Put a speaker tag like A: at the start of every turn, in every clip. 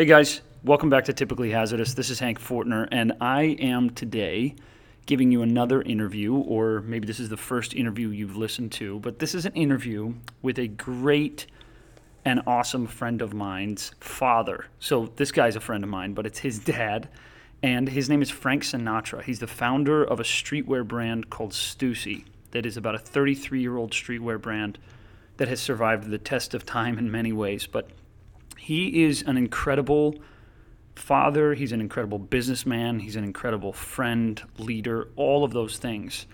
A: Hey guys, welcome back to Typically Hazardous. This is Hank Fortener, and I am today giving you another interview, or maybe this is the first interview you've listened to, but this is an interview with a great and awesome friend of mine's father. So this guy's a friend of mine, but it's his dad, and his name is Frank Sinatra. He's the founder of a streetwear brand called Stussy, that is about a 33 year old streetwear brand that has survived the test of time in many ways, but he is an incredible father, he's an incredible businessman, he's an incredible friend, leader, all of those things.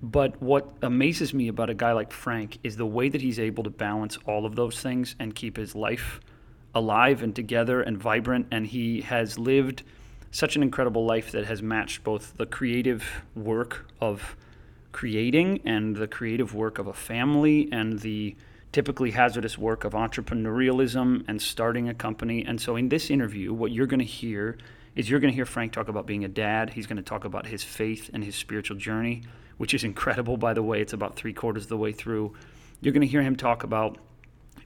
A: But what amazes me about a guy like Frank is the way that he's able to balance all of those things and keep his life alive and together and vibrant. And he has lived such an incredible life that has matched both the creative work of creating and the creative work of a family and the typically hazardous work of entrepreneurialism and starting a company. And so, in this interview, what you're going to hear is you're going to hear Frank talk about being a dad. He's going to talk about his faith and his spiritual journey, which is incredible, by the way. It's about three quarters of the way through. You're going to hear him talk about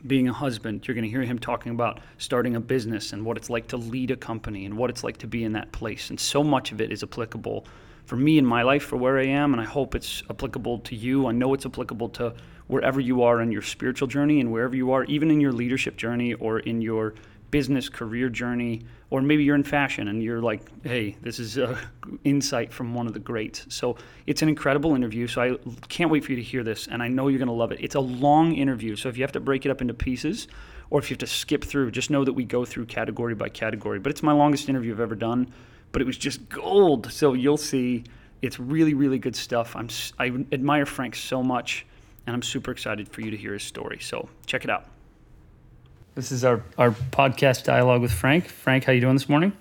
A: being a husband. You're going to hear him talking about starting a business and what it's like to lead a company and what it's like to be in that place. And so much of it is applicable for me in my life, for where I am, and I hope it's applicable to you. I know it's applicable to wherever you are in your spiritual journey and wherever you are, even in your leadership journey or in your business career journey, or maybe you're in fashion and you're like, hey, this is uh, a insight from one of the greats. So it's an incredible interview. So I can't wait for you to hear this, and I know you're going to love it. It's a long interview, so if you have to break it up into pieces, or if you have to skip through, just know that we go through category by category. But it's my longest interview I've ever done, but it was just gold. So you'll see, it's really, really good stuff. I'm I admire Frank so much and I'm super excited for you to hear his story. So check it out. This is our, our podcast dialogue with Frank. Frank, how you doing this morning?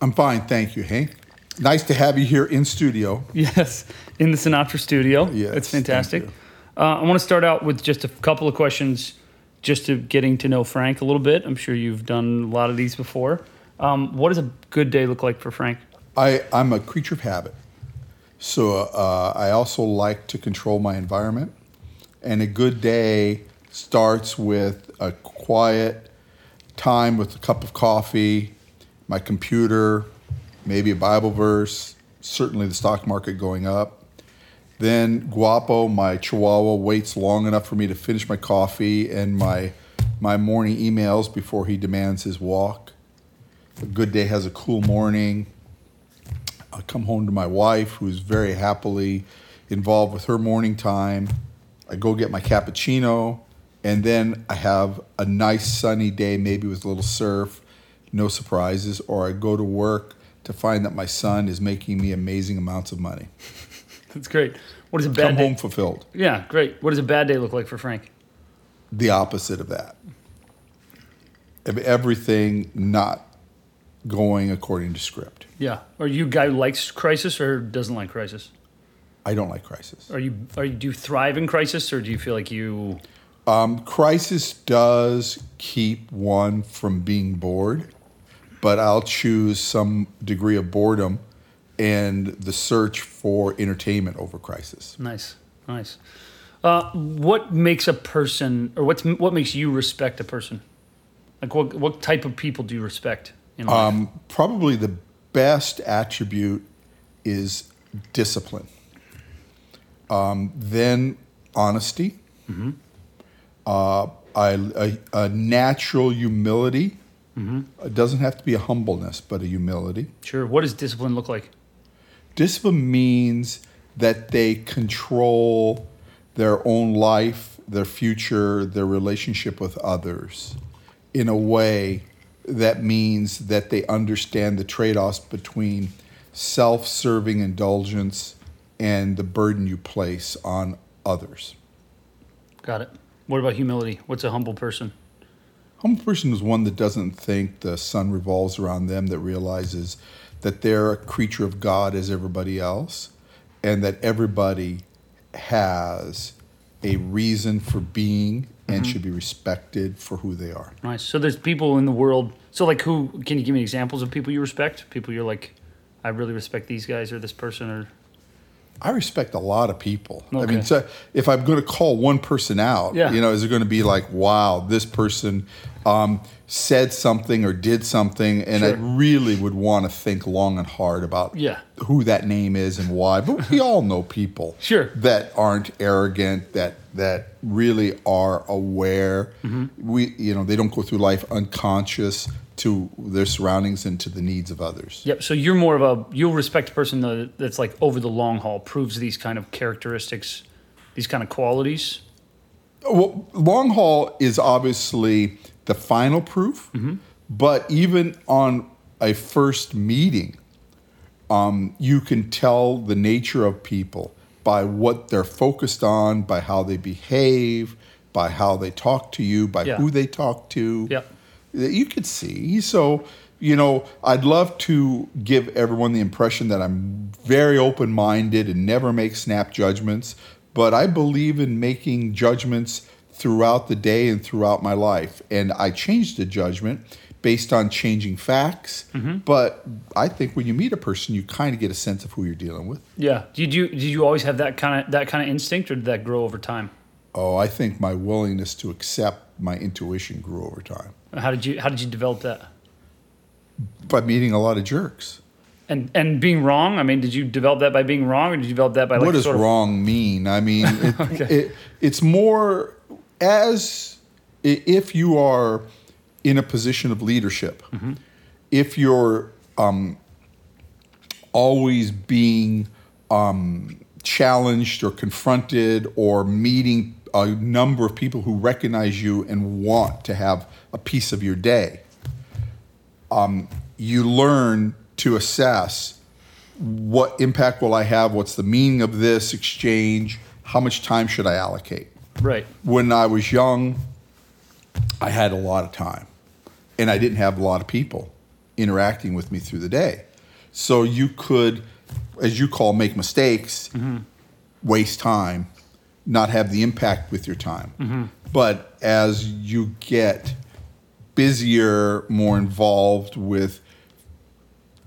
B: I'm fine, thank you, Hank. Nice to have you here in studio.
A: Yes, in the Sinatra studio.
B: Yes,
A: it's fantastic.
B: thank
A: Uh, I want to start out with just a couple of questions, just to getting to know Frank a little bit. I'm sure you've done a lot of these before. Um, what does a good day look like for Frank?
B: I, I'm a creature of habit. So uh, I also like to control my environment. And a good day starts with a quiet time with a cup of coffee, my computer, maybe a Bible verse, certainly the stock market going up. Then Guapo, my chihuahua, waits long enough for me to finish my coffee and my, my morning emails before he demands his walk. A good day has a cool morning. I come home to my wife, who's very happily involved with her morning time. I go get my cappuccino, and then I have a nice sunny day, maybe with a little surf, no surprises, or I go to work to find that my son is making me amazing amounts of money.
A: That's great. What does a bad
B: Come
A: day?
B: home fulfilled.
A: Yeah, great. What does a bad day look like for Frank?
B: The opposite of that. Of everything not going according to script.
A: Yeah. Are you a guy who likes crisis or doesn't like crisis?
B: I don't like crisis.
A: Are you are you do you thrive in crisis or do you feel like you
B: Um, crisis does keep one from being bored, but I'll choose some degree of boredom and the search for entertainment over crisis.
A: nice nice? Uh, what makes a person or what's what makes you respect a person? Like what what type of people do you respect in life?
B: Um, probably the best attribute is discipline. Um, then honesty. Uh, I, a, a natural humility. It doesn't have to be a humbleness, but a humility.
A: sure. What does discipline look like?
B: Discipline means that they control their own life, their future, their relationship with others in a way that means that they understand the trade offs between self serving indulgence and the burden you place on others.
A: Got it. What about humility? What's a humble person?
B: Humble person is one that doesn't think the sun revolves around them, that realizes that they're a creature of God as everybody else, and that everybody has a reason for being and mm-hmm. should be respected for who they are.
A: Nice. So there's people in the world. So like who? Can you give me examples of people you respect? People you're like, I really respect these guys or this person or.
B: I respect a lot of people. I mean, so if I'm going to call one person out,
A: Yeah.
B: you know, is it going to be like, wow, this person um, said something or did something, and I really would want to think long and hard about
A: Yeah.
B: who that name is and why. But we all know people
A: Sure.
B: that aren't arrogant, that that really are aware.
A: Mm-hmm.
B: We, you know, they don't go through life unconscious to their surroundings and to the needs of others.
A: Yep. So you're more of a you'll respect a person that's like over the long haul proves these kind of characteristics, these kind of qualities.
B: Well, long haul is obviously the final proof, but even on a first meeting, um, you can tell the nature of people by what they're focused on, by how they behave, by how they talk to you, by
A: Yeah.
B: who they talk to.
A: Yep.
B: That You could see. So, you know, I'd love to give everyone the impression that I'm very open minded and never make snap judgments, but I believe in making judgments throughout the day and throughout my life. And I changed the judgment based on changing facts. Mm-hmm. But I think when you meet a person, you kind of get a sense of who you're dealing with.
A: Yeah. Did you did you always have that kind of that kind of instinct, or did that grow over time?
B: Oh, I think my willingness to accept my intuition grew over time
A: How did you how did you develop that?
B: by meeting a lot of jerks.
A: And and being wrong. I mean, did you develop that by being wrong, or did you develop that by like
B: what does
A: sort of
B: wrong mean? I mean, it, it, it's more as if you are in a position of leadership,
A: Mm-hmm.
B: if you're um, always being um, challenged or confronted or meeting a number of people who recognize you and want to have a piece of your day, um, you learn to assess what impact will I have? What's the meaning of this exchange? How much time should I allocate?
A: right?
B: When I was young, I had a lot of time and I didn't have a lot of people interacting with me through the day. So you could, as you call, make mistakes, waste time, not have the impact with your time. But as you get busier, more involved with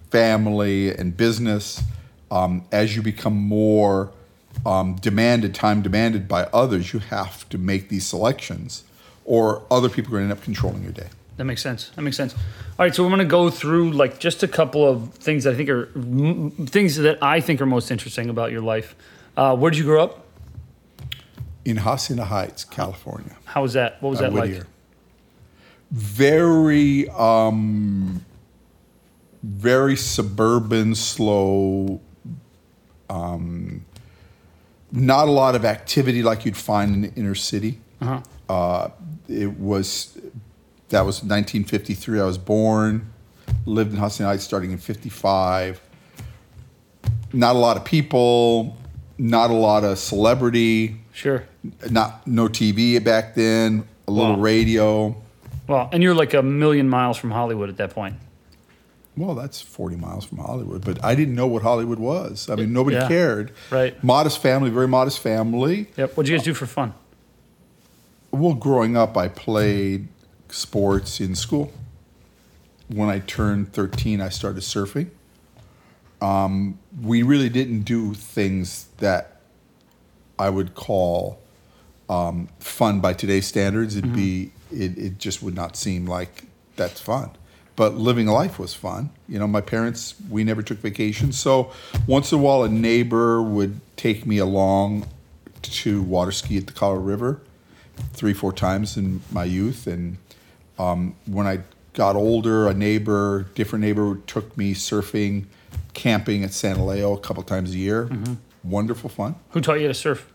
B: family and business, um, as you become more um, demanded, time demanded by others, you have to make these selections, or other people are going to end up controlling your day.
A: That makes sense. That makes sense. All right, so we're going to go through like just a couple of things that I think are m- things that I think are most interesting about your life. Uh, where did you grow up?
B: In Hacienda Heights, California,
A: How was that? What was
B: uh,
A: that like?
B: Very, um, very suburban, slow. Um, not a lot of activity like you'd find in the inner city.
A: Uh-huh.
B: Uh, it was that was 1953. I was born, lived in Hacienda Heights starting in 55. Not a lot of people, not a lot of celebrity,
A: Sure.
B: Not no TV back then, a little
A: Wow.
B: radio.
A: Well, and you're like a million miles from Hollywood at that point.
B: Well, that's 40 miles from Hollywood, but I didn't know what Hollywood was. I mean, nobody
A: Yeah.
B: cared.
A: Right.
B: Modest family, very modest family.
A: Yep. What'd you guys do for fun?
B: Well, growing up, I played sports in school. When I turned 13, I started surfing. Um, we really didn't do things that I would call um, fun by today's standards. It'd be it, it just would not seem like that's fun. But living a life was fun. You know, my parents we never took vacations, so once in a while a neighbor would take me along to water ski at the Colorado River three four times in my youth, and um, when I got older, a neighbor, different neighbor, took me surfing, camping at San Elijo a couple times a year. Wonderful fun.
A: Who taught you to surf?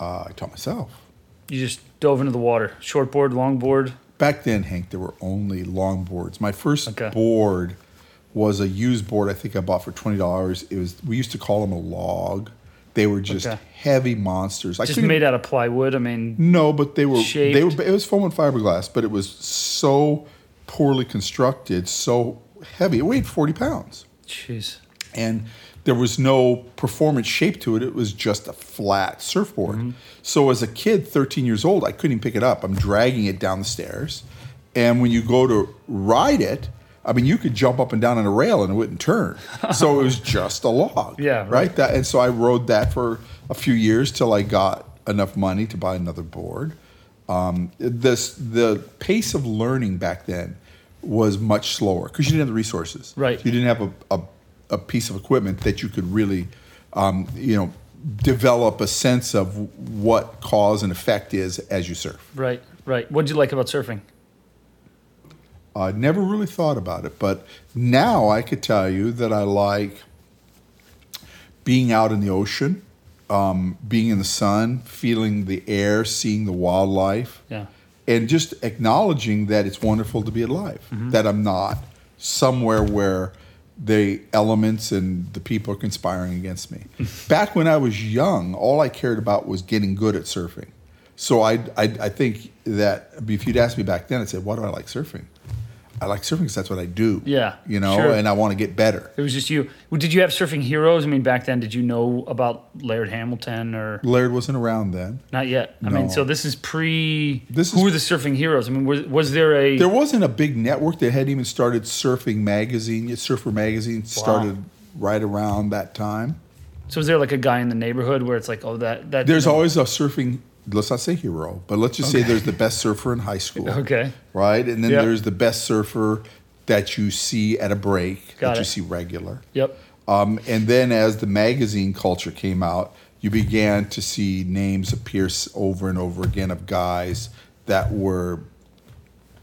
B: Uh, I taught myself.
A: You just dove into the water. Shortboard, longboard.
B: Back then, Hank, there were only long boards. My first
A: Okay.
B: board was a used board. I think I bought for twenty dollars. It was we used to call them a log. They were just
A: Okay.
B: heavy monsters. I
A: Just made out of plywood. I mean,
B: No, but they were they were. It was foam and fiberglass, but it was so poorly constructed, so heavy. It weighed forty pounds,
A: jeez.
B: and there was no performance shape to it. It was just a flat surfboard.
A: Mm-hmm.
B: So as a kid, thirteen years old, I couldn't even pick it up. I'm dragging it down the stairs, and when you go to ride it, I mean, you could jump up and down on a rail and it wouldn't turn. So it was just a log.
A: Yeah, right.
B: right. That and so I rode that for a few years till I got enough money to buy another board. Um, this the pace of learning back then was much slower because you didn't have the resources.
A: Right.
B: You didn't have a, a, a piece of equipment that you could really, um, you know, develop a sense of what cause and effect is as you surf.
A: Right, right. What did you like about surfing?
B: I never really thought about it, but now I could tell you that I like being out in the ocean, um, being in the sun, feeling the air, seeing the wildlife,
A: Yeah.
B: and just acknowledging that it's wonderful to be alive. That I'm not somewhere where the elements and the people are conspiring against me. Back when I was young, all I cared about was getting good at surfing. So I, I, I think that if you'd asked me back then, I'd say, why do I like surfing? I like surfing because that's what I do.
A: Yeah,
B: You know,
A: sure.
B: and I want to get better.
A: It was just you. Well, Did you have surfing heroes? I mean, back then, did you know about Laird Hamilton or
B: Laird wasn't around then.
A: not yet? I mean, so this is pre.
B: This
A: who
B: is-
A: were the surfing heroes? I mean, was, was there a?
B: There wasn't a big network that had even started Surfing Magazine. Yet Surfer Magazine started right around that time.
A: so was there like a guy in the neighborhood where it's like, oh, that that.
B: There's
A: you know-
B: always a surfing, let's not say hero, but let's just say there's the best surfer in high school.
A: Okay.
B: Right? And then
A: Yeah.
B: there's the best surfer that you see at a break,
A: Got
B: that you see regular.
A: Yep.
B: Um, and then as the magazine culture came out, you began to see names appear over and over again of guys that were,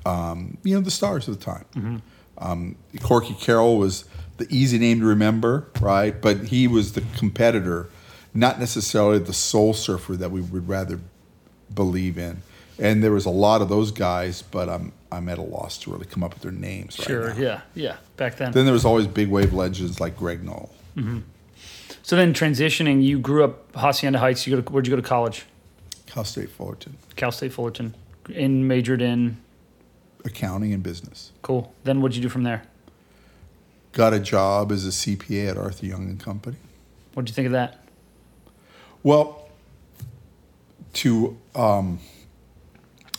B: um, you know, the stars of the time. Um, Corky Carroll was the easy name to remember, right? But he was the competitor, not necessarily the soul surfer that we would rather believe in. And there was a lot of those guys, but I'm I'm at a loss to really come up with their names. right
A: Sure.
B: now.
A: Yeah. Yeah. Back then.
B: Then there was always big wave legends like Greg Noll. Mm-hmm.
A: so then transitioning, you grew up Hacienda Heights. You go to, where'd you go to college?
B: Cal State Fullerton,
A: Cal State Fullerton. In majored in.
B: accounting and business.
A: Cool. Then what'd you do from there?
B: Got a job as a CPA at Arthur Young and Company.
A: What'd you think of that?
B: Well, to um,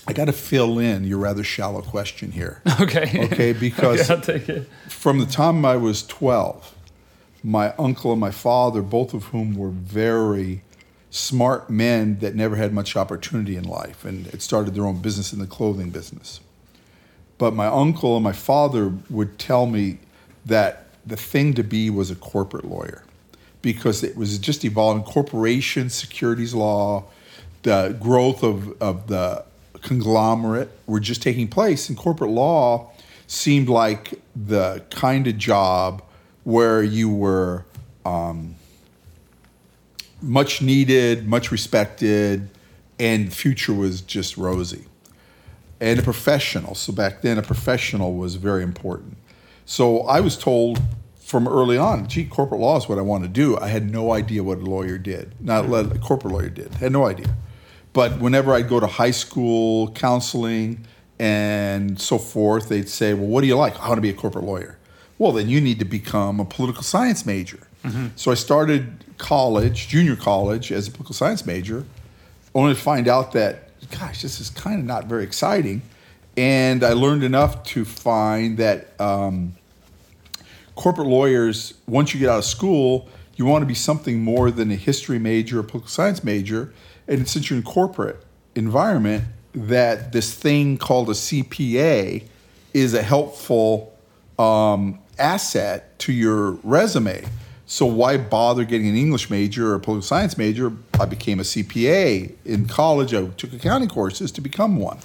B: I got to fill in your rather shallow question here.
A: Okay.
B: Okay, because
A: it.
B: from the time I was 12, my uncle and my father, both of whom were very smart men that never had much opportunity in life and had started their own business in the clothing business. But my uncle and my father would tell me that the thing to be was a corporate lawyer because it was just evolving corporation securities law, the growth of, of the conglomerate were just taking place. And corporate law seemed like the kind of job where you were um, much needed, much respected, and the future was just rosy. And a professional. So back then, a professional was very important. So I was told from early on, gee, corporate law is what I want to do. I had no idea what a lawyer did, not what a corporate lawyer did. had no idea. But whenever I'd go to high school counseling and so forth, they'd say, well, what do you like? I want to be a corporate lawyer. Well, then you need to become a political science major. So I started college, junior college, as a political science major, only to find out that, gosh, this is kind of not very exciting. And I learned enough to find that um, corporate lawyers, once you get out of school, you want to be something more than a history major or political science major. And since you're in corporate environment, that this thing called a CPA is a helpful um, asset to your resume. So why bother getting an English major or a political science major? I became a CPA in college. I took accounting courses to become one.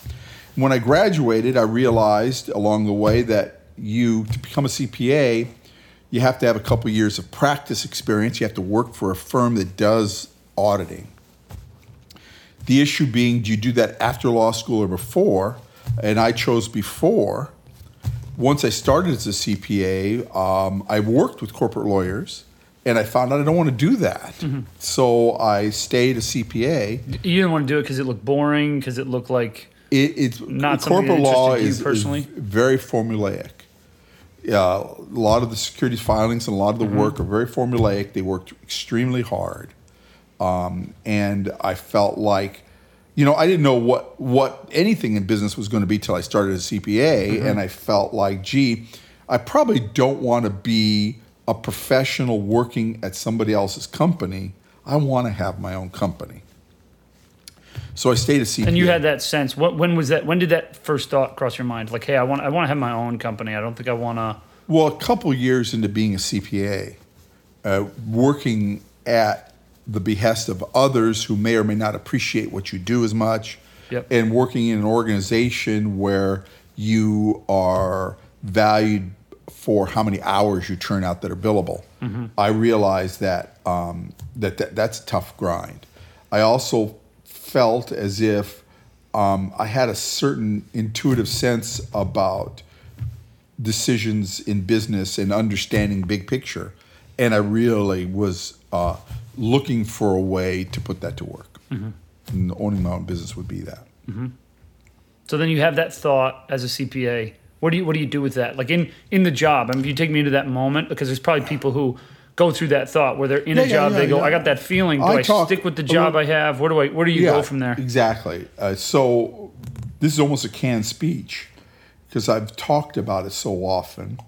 B: When I graduated, I realized along the way that you to become a CPA, you have to have a couple years of practice experience. You have to work for a firm that does auditing. The issue being, do you do that after law school or before? And I chose before. Once I started as a CPA, um, I worked with corporate lawyers, and I found out I don't want to do that. So I stayed a CPA.
A: You didn't want to do it because it looked boring, because it looked like
B: It, it's
A: Not
B: corporate law is, is
A: personally?
B: very formulaic. Yeah, a lot of the securities filings and a lot of the
A: Mm-hmm.
B: work are very formulaic. They worked extremely hard, um, and I felt like, you know, I didn't know what what anything in business was going to be till I started as a CPA,
A: Mm-hmm.
B: and I felt like, gee, I probably don't want to be a professional working at somebody else's company. I want to have my own company. So I stayed a CPA.
A: And you had that sense. What when was that? When did that first thought cross your mind? Like, hey, I want I want to have my own company. I don't think I want to.
B: Well, a couple years into being a CPA, uh, working at the behest of others who may or may not appreciate what you do as much,
A: Yep.
B: and working in an organization where you are valued for how many hours you turn out that are billable, I realized that, um, that, that that's a tough grind. I also felt as if um, I had a certain intuitive sense about decisions in business and understanding big picture. And I really was uh, looking for a way to put that to work. And owning my own business would be that.
A: So then you have that thought as a CPA. What do you what do you do with that? Like in in the job. I mean, if you take me into that moment, because there's probably people who go through that thought where they're in
B: Yeah,
A: a job,
B: yeah,
A: they go,
B: yeah.
A: I got that feeling. Do
B: I
A: I,
B: talk
A: stick with the job I have? Where do I where do you go from there?
B: Exactly. Uh, so this is almost a canned speech because I've talked about it so often.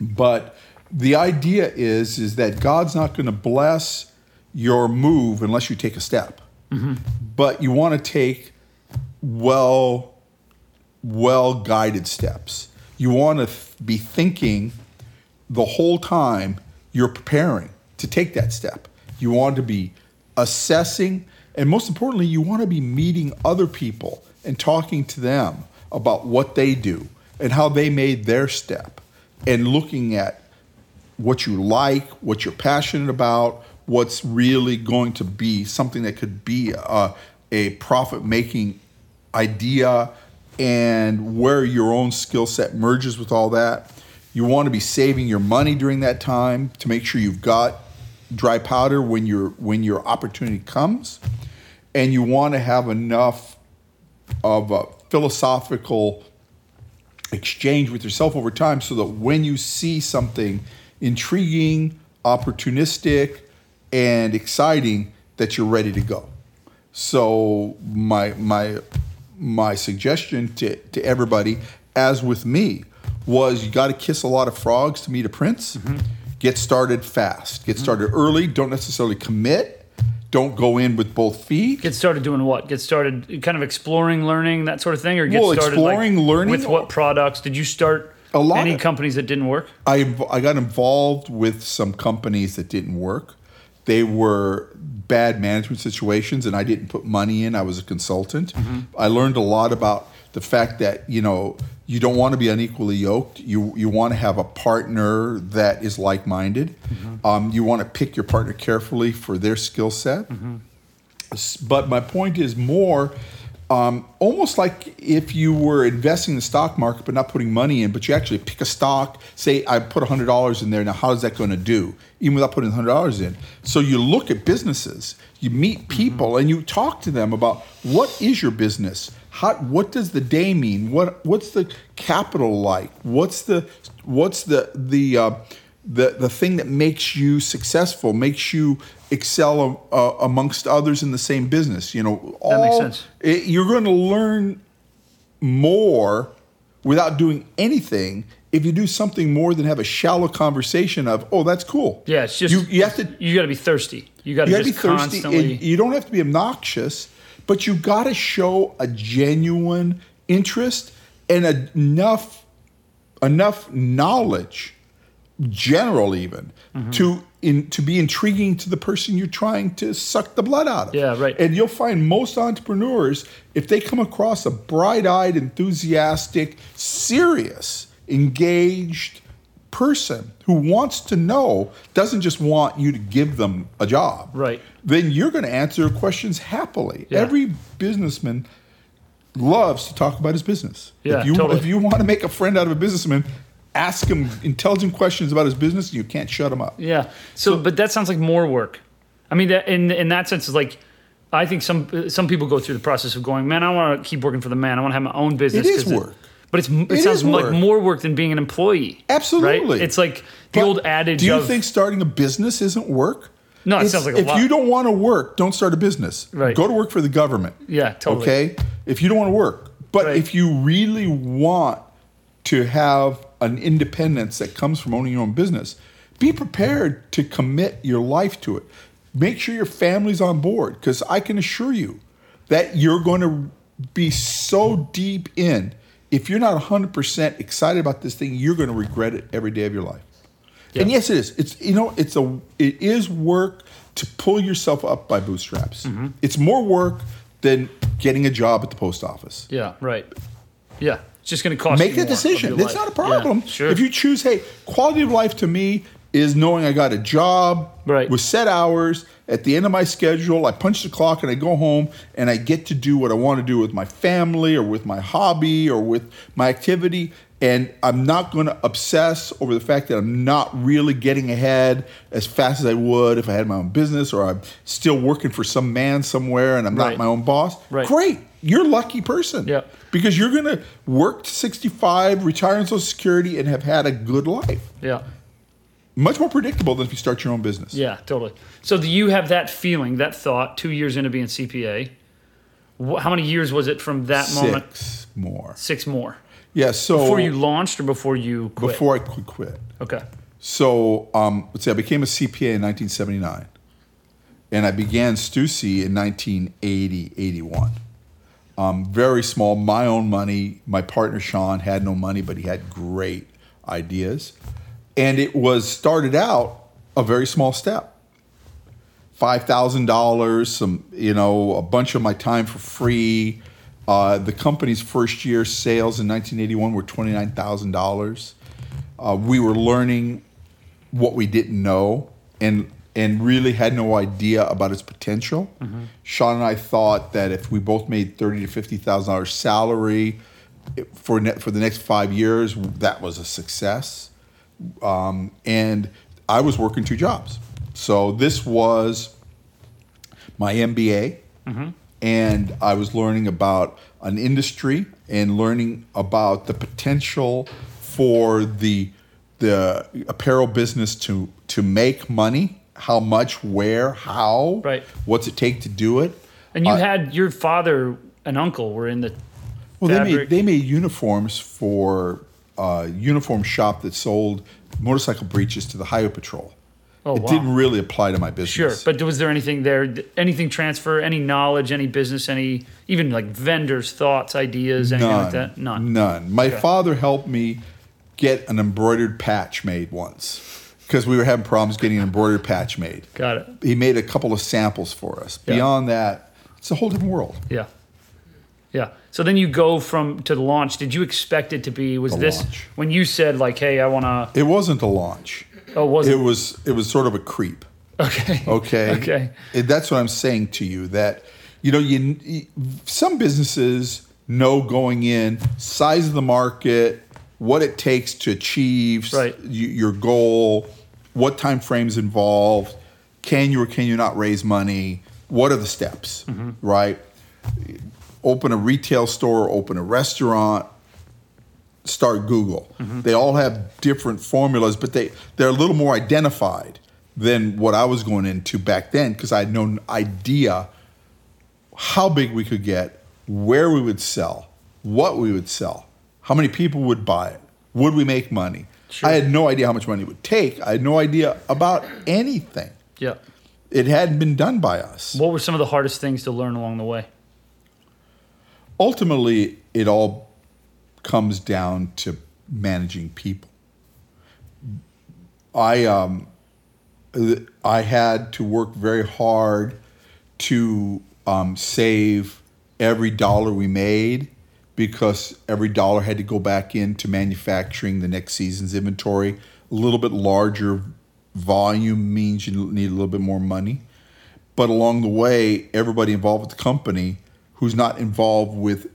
B: But the idea is is that God's not going to bless your move unless you take a step. Mm-hmm. But you want to take well well guided steps. You want to th- be thinking the whole time you're preparing to take that step. You want to be assessing, and most importantly, you want to be meeting other people and talking to them about what they do and how they made their step and looking at what you like, what you're passionate about, what's really going to be something that could be a, a profit making idea, and where your own skill set merges with all that. You want to be saving your money during that time to make sure you've got dry powder when your when your opportunity comes, and you want to have enough of a philosophical exchange with yourself over time so that when you see something intriguing, opportunistic, and exciting, that you're ready to go. So my my my suggestion to, to everybody, as with me, was you got to kiss a lot of frogs to meet a prince. Mm-hmm. Get started fast. Get mm-hmm. started early. Don't necessarily commit. Don't go in with both feet.
A: Get started doing what? Get started kind of exploring, learning, that sort of thing, or get
B: Well,
A: started
B: exploring,
A: like,
B: learning,
A: with what products? Did you start
B: A lot
A: any
B: of-
A: companies that didn't work?
B: I I got involved with some companies that didn't work. They were bad management situations, and I didn't put money in. I was a consultant. Mm-hmm. I learned a lot about the fact that you know you don't want to be unequally yoked. You you want to have a partner that is like minded. Mm-hmm. Um, you want to pick your partner carefully for their skill set. Mm-hmm. S- But my point is more um, almost like if you were investing in the stock market but not putting money in, but you actually pick a stock, say I put $100 in there, now how is that going to do, even without putting $100 in? So you look at businesses, you meet people, and you talk to them about what is your business? How, what does the day mean? What what's the capital like? What's the what's the the uh, the the thing that makes you successful, makes you excel uh, amongst others in the same business. You know, all,
A: That makes sense.
B: it- you're going to learn more without doing anything if you do something more than have a shallow conversation of, "Oh, that's cool."
A: Yeah, it's just
B: you, you have to
A: You got to be thirsty. You got to
B: you got to
A: just
B: be thirsty.
A: constantly.
B: you don't have to be obnoxious, but you got to show a genuine interest and enough enough knowledge, general even,
A: Mm-hmm.
B: to in to be intriguing to the person you're trying to suck the blood out of.
A: Yeah, right.
B: And you'll find most entrepreneurs, if they come across a bright-eyed, enthusiastic, serious, engaged person who wants to know, doesn't just want you to give them a job.
A: Right.
B: Then you're going to answer questions happily.
A: Yeah.
B: Every businessman loves to talk about his business.
A: Yeah,
B: if you
A: totally.
B: if you want to make a friend out of a businessman, ask him intelligent questions about his business and you can't shut him up.
A: Yeah. So, but that sounds like more work. I mean, that in in that sense is like, I think some some people go through the process of going, man, I want to keep working for the man. I want to have my own business.
B: It is work.
A: But it's it,
B: It
A: sounds like more work than being an employee.
B: Absolutely.
A: Right? It's like the
B: But
A: old adage
B: Do you
A: of
B: think starting a business isn't work?
A: No, it
B: It's-
A: sounds like a
B: if
A: lot.
B: you don't want to work, don't start a business.
A: Right.
B: Go to work for the government.
A: Yeah, totally.
B: Okay. If you don't want to work, but
A: Right.
B: if you really want to have an independence that comes from owning your own business, be prepared to commit your life to it. Make sure your family's on board because I can assure you that you're going to be so deep in. If you're not 100% excited about this thing, you're going to regret it every day of your life. And yes, it is. It's you know, it's a it is work to pull yourself up by bootstraps.
A: Mm-hmm.
B: It's more work than getting a job at the post office.
A: Yeah, right. Yeah, it's just going to cost
B: Make
A: you
B: a
A: more of
B: decision. It's not a problem.
A: Yeah, sure.
B: If you choose, hey, quality of life to me is knowing I got a job
A: Right.
B: with set hours at the end of my schedule. I punch the clock and I go home and I get to do what I want to do with my family or with my hobby or with my activity. And I'm not going to obsess over the fact that I'm not really getting ahead as fast as I would if I had my own business or I'm still working for some man somewhere and I'm
A: Right.
B: not my own boss.
A: Right.
B: Great. You're a lucky person.
A: Yeah.
B: Because you're going to work to 65, retire on Social Security, and have had a good life.
A: yeah,
B: Much more predictable than if you start your own business.
A: yeah, totally. So do you have that feeling, that thought, two years into being CPA? How many years was it from that moment?
B: Six more.
A: Six more.
B: Yeah. So
A: Before you launched or before you quit?
B: before I could quit.
A: Okay.
B: So um, let's see. I became a CPA in 1979, and I began Stussy in 1980, 81. Um, very small, my own money. My partner Shawn had no money, but he had great ideas, and it was started out a very small step. Five thousand dollars, some you know, a bunch of my time for free. Uh, the company's first year sales in 1981 were twenty nine thousand dollars. Uh, we were learning what we didn't know and and really had no idea about its potential. Shawn and I thought that if we both made thirty to fifty thousand dollars salary for ne- for the next five years, that was a success. Um, and I was working two jobs, so this was my MBA, and I was learning about an industry and learning about the potential for the the apparel business to to make money. How much, where, how,
A: Right.
B: What's it take to do it?
A: And you
B: Uh,
A: had your father and uncle were in the
B: Well, they made they made uniforms for a uniform shop that sold motorcycle breeches to the Highway Patrol.
A: Oh,
B: it
A: wow.
B: didn't really apply to my business.
A: Sure, but was there anything there? Anything transfer? Any knowledge? Any business? Any even like vendors' thoughts, ideas, anything
B: None.
A: like that? None.
B: None. My
A: Okay.
B: father helped me get an embroidered patch made once because we were having problems getting an embroidered patch made.
A: Got it.
B: He made a couple of samples for us.
A: Yeah.
B: Beyond that, it's a whole different world.
A: Yeah. Yeah. So then you go from to the launch. Did you expect it to be? Was
B: The
A: this
B: launch.
A: when you said like, "Hey, I want to"?
B: It wasn't a launch.
A: Oh, was
B: It
A: it?
B: was it was sort of a creep.
A: Okay.
B: Okay.
A: Okay.
B: And that's what I'm saying to you that you know you, you some businesses know going in size of the market, what it takes to achieve
A: Right.
B: your goal, what time frames involved, can you or can you not raise money, what are the steps,
A: Mm-hmm.
B: right? Open a retail store, open a restaurant, start Google.
A: Mm-hmm.
B: They all have different formulas, but they they're a little more identified than what I was going into back then because I had no idea how big we could get, where we would sell, what we would sell, how many people would buy it, would we make money.
A: Sure.
B: I had no idea how much money it would take. I had no idea about anything.
A: Yeah.
B: It hadn't been done by us.
A: What were some of the hardest things to learn along the way?
B: ultimately it all comes down to managing people i um i had to work very hard to um, save every dollar we made because every dollar had to go back into manufacturing the next season's inventory a little bit larger volume means you need a little bit more money but along the way, everybody involved with the company who's not involved with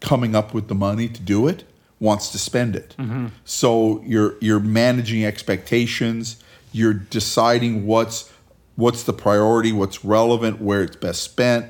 B: coming up with the money to do it wants to spend it. Mm-hmm. So you're you're managing expectations. You're deciding what's what's the priority, what's relevant, where it's best spent.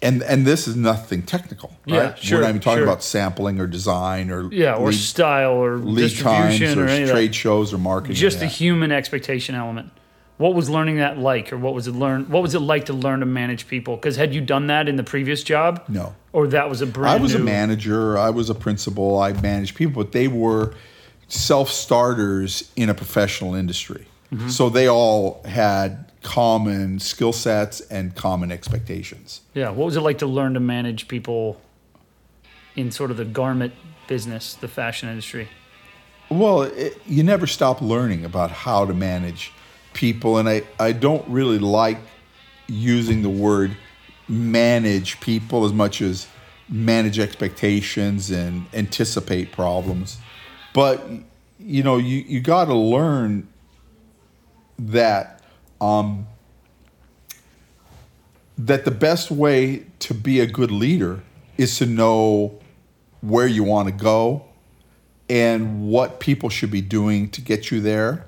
B: And and this is nothing technical,
A: Yeah,
B: right?
A: sure,
B: We're not even talking
A: sure.
B: about sampling or design or
A: Yeah, or
B: lead,
A: style or
B: lead times
A: distribution
B: or,
A: or, any of that.
B: trade shows or marketing.
A: Just the human expectation element. What was learning that like, or what was it learn? What was it like to learn to manage people? Because had you done that in the previous job?
B: No.
A: Or that was a brand.
B: I was a manager. I was a principal. I managed people, but they were self starters in a professional industry.
A: Mm-hmm.
B: So they all had common skill sets and common expectations.
A: Yeah. What was it like to learn to manage people in sort of the garment business, the fashion industry?
B: Well, it, you never stop learning about how to manage people, and I, I don't really like using the word manage people as much as manage expectations and anticipate problems. But you know, you, you got to learn that um, that the best way to be a good leader is to know where you want to go and what people should be doing to get you there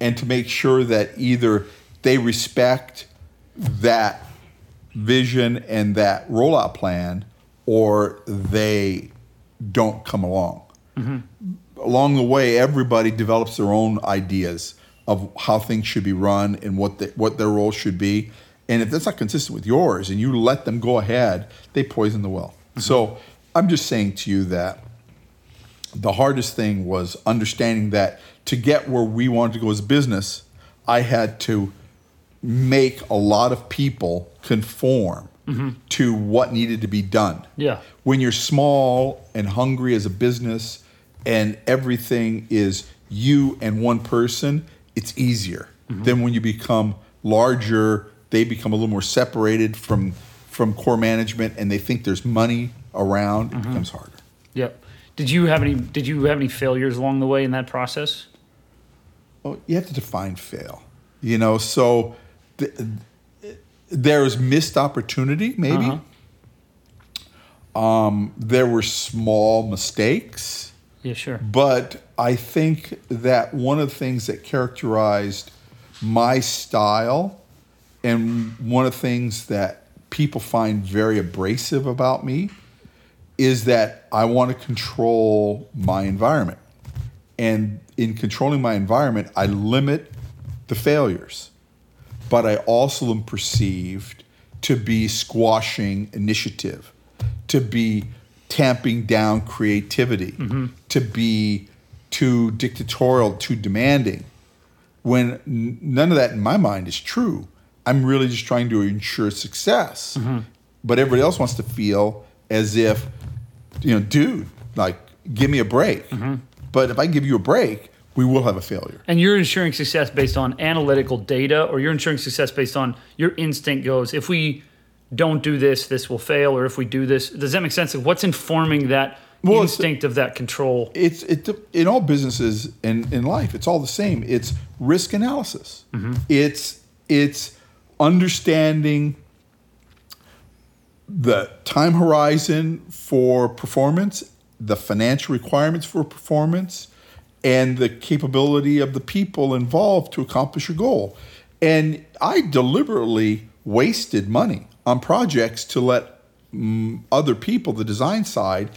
B: and to make sure that either they respect that vision and that rollout plan or they don't come along. Along the way, everybody develops their own ideas of how things should be run and what the, what their role should be. And if that's not consistent with yours and you let them go ahead, they poison the well. Mm-hmm. So I'm just saying to you that the hardest thing was understanding that to get where we wanted to go as a business, I had to make a lot of people conform mm-hmm. to what needed to be done.
A: Yeah.
B: When you're small and hungry as a business and everything is you and one person, it's easier. Then when you become larger, they become a little more separated from from core management and they think there's money around, it becomes harder.
A: Yep. Did you have any? Did you have any failures along the way in that process?
B: Well, you have to define fail. You know, so th- there's missed opportunity, maybe.
A: Uh-huh.
B: Um, there were small mistakes,
A: Yeah, sure.
B: but I think that one of the things that characterized my style and one of the things that people find very abrasive about me is that I want to control my environment. And in controlling my environment, I limit the failures. But I also am perceived to be squashing initiative, to be tamping down creativity, mm-hmm. to be too dictatorial, too demanding. When n- none of that in my mind is true, I'm really just trying to ensure success. Mm-hmm. But everybody else wants to feel as if, you know, dude, like, give me a break. Mm-hmm. But if I give you a break, we will have a failure.
A: And you're ensuring success based on analytical data, or you're ensuring success based on your instinct goes, if we don't do this, this will fail, or if we do this, does that make sense? Like what's informing that
B: Well,
A: instinct of that control?
B: it's it in all businesses and in life it's all the same it's risk analysis mm-hmm. it's it's understanding the time horizon for performance the financial requirements for performance and the capability of the people involved to accomplish your goal and i deliberately wasted money on projects to let mm, other people the design side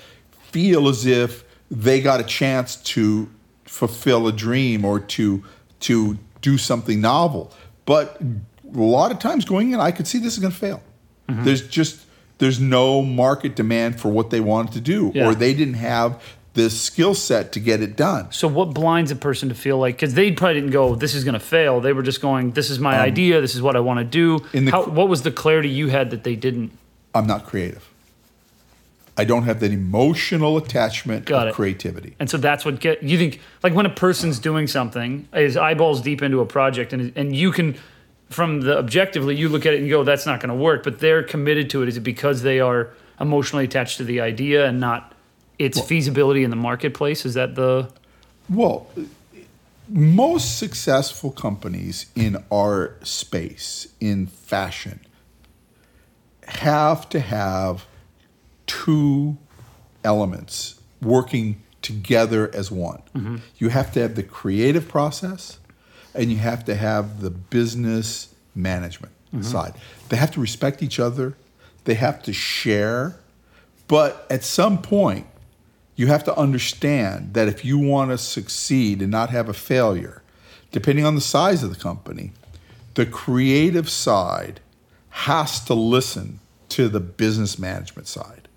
B: feel as if they got a chance to fulfill a dream or to to do something novel. But a lot of times going in, I could see this is going to fail. There's just there's no market demand for what they wanted to do,
A: Yeah.
B: or they didn't have the skill set to get it done.
A: So what blinds a person to feel like because they probably didn't go, this is going to fail. They were just going, this is my idea. This is what I want to do.
B: Um, in the
A: How, what was the clarity you had that they didn't?
B: I'm not creative. I don't have that emotional attachment
A: Got
B: of
A: it.
B: creativity.
A: And so that's what get you think like when a person's doing something, is eyeballs deep into a project, and and you can, from the objectively, you look at it and go, that's not going to work. But they're committed to it. Is it because they are emotionally attached to the idea and not its feasibility in the marketplace? Is that the
B: Well, most successful companies in our space, in fashion, have to have two elements working together as one. Mm-hmm. You have to have the creative process and you have to have the business management mm-hmm. side. They have to respect each other, they have to share, but at some point, you have to understand that if you want to succeed and not have a failure, depending on the size of the company, the creative side has to listen to the business management side.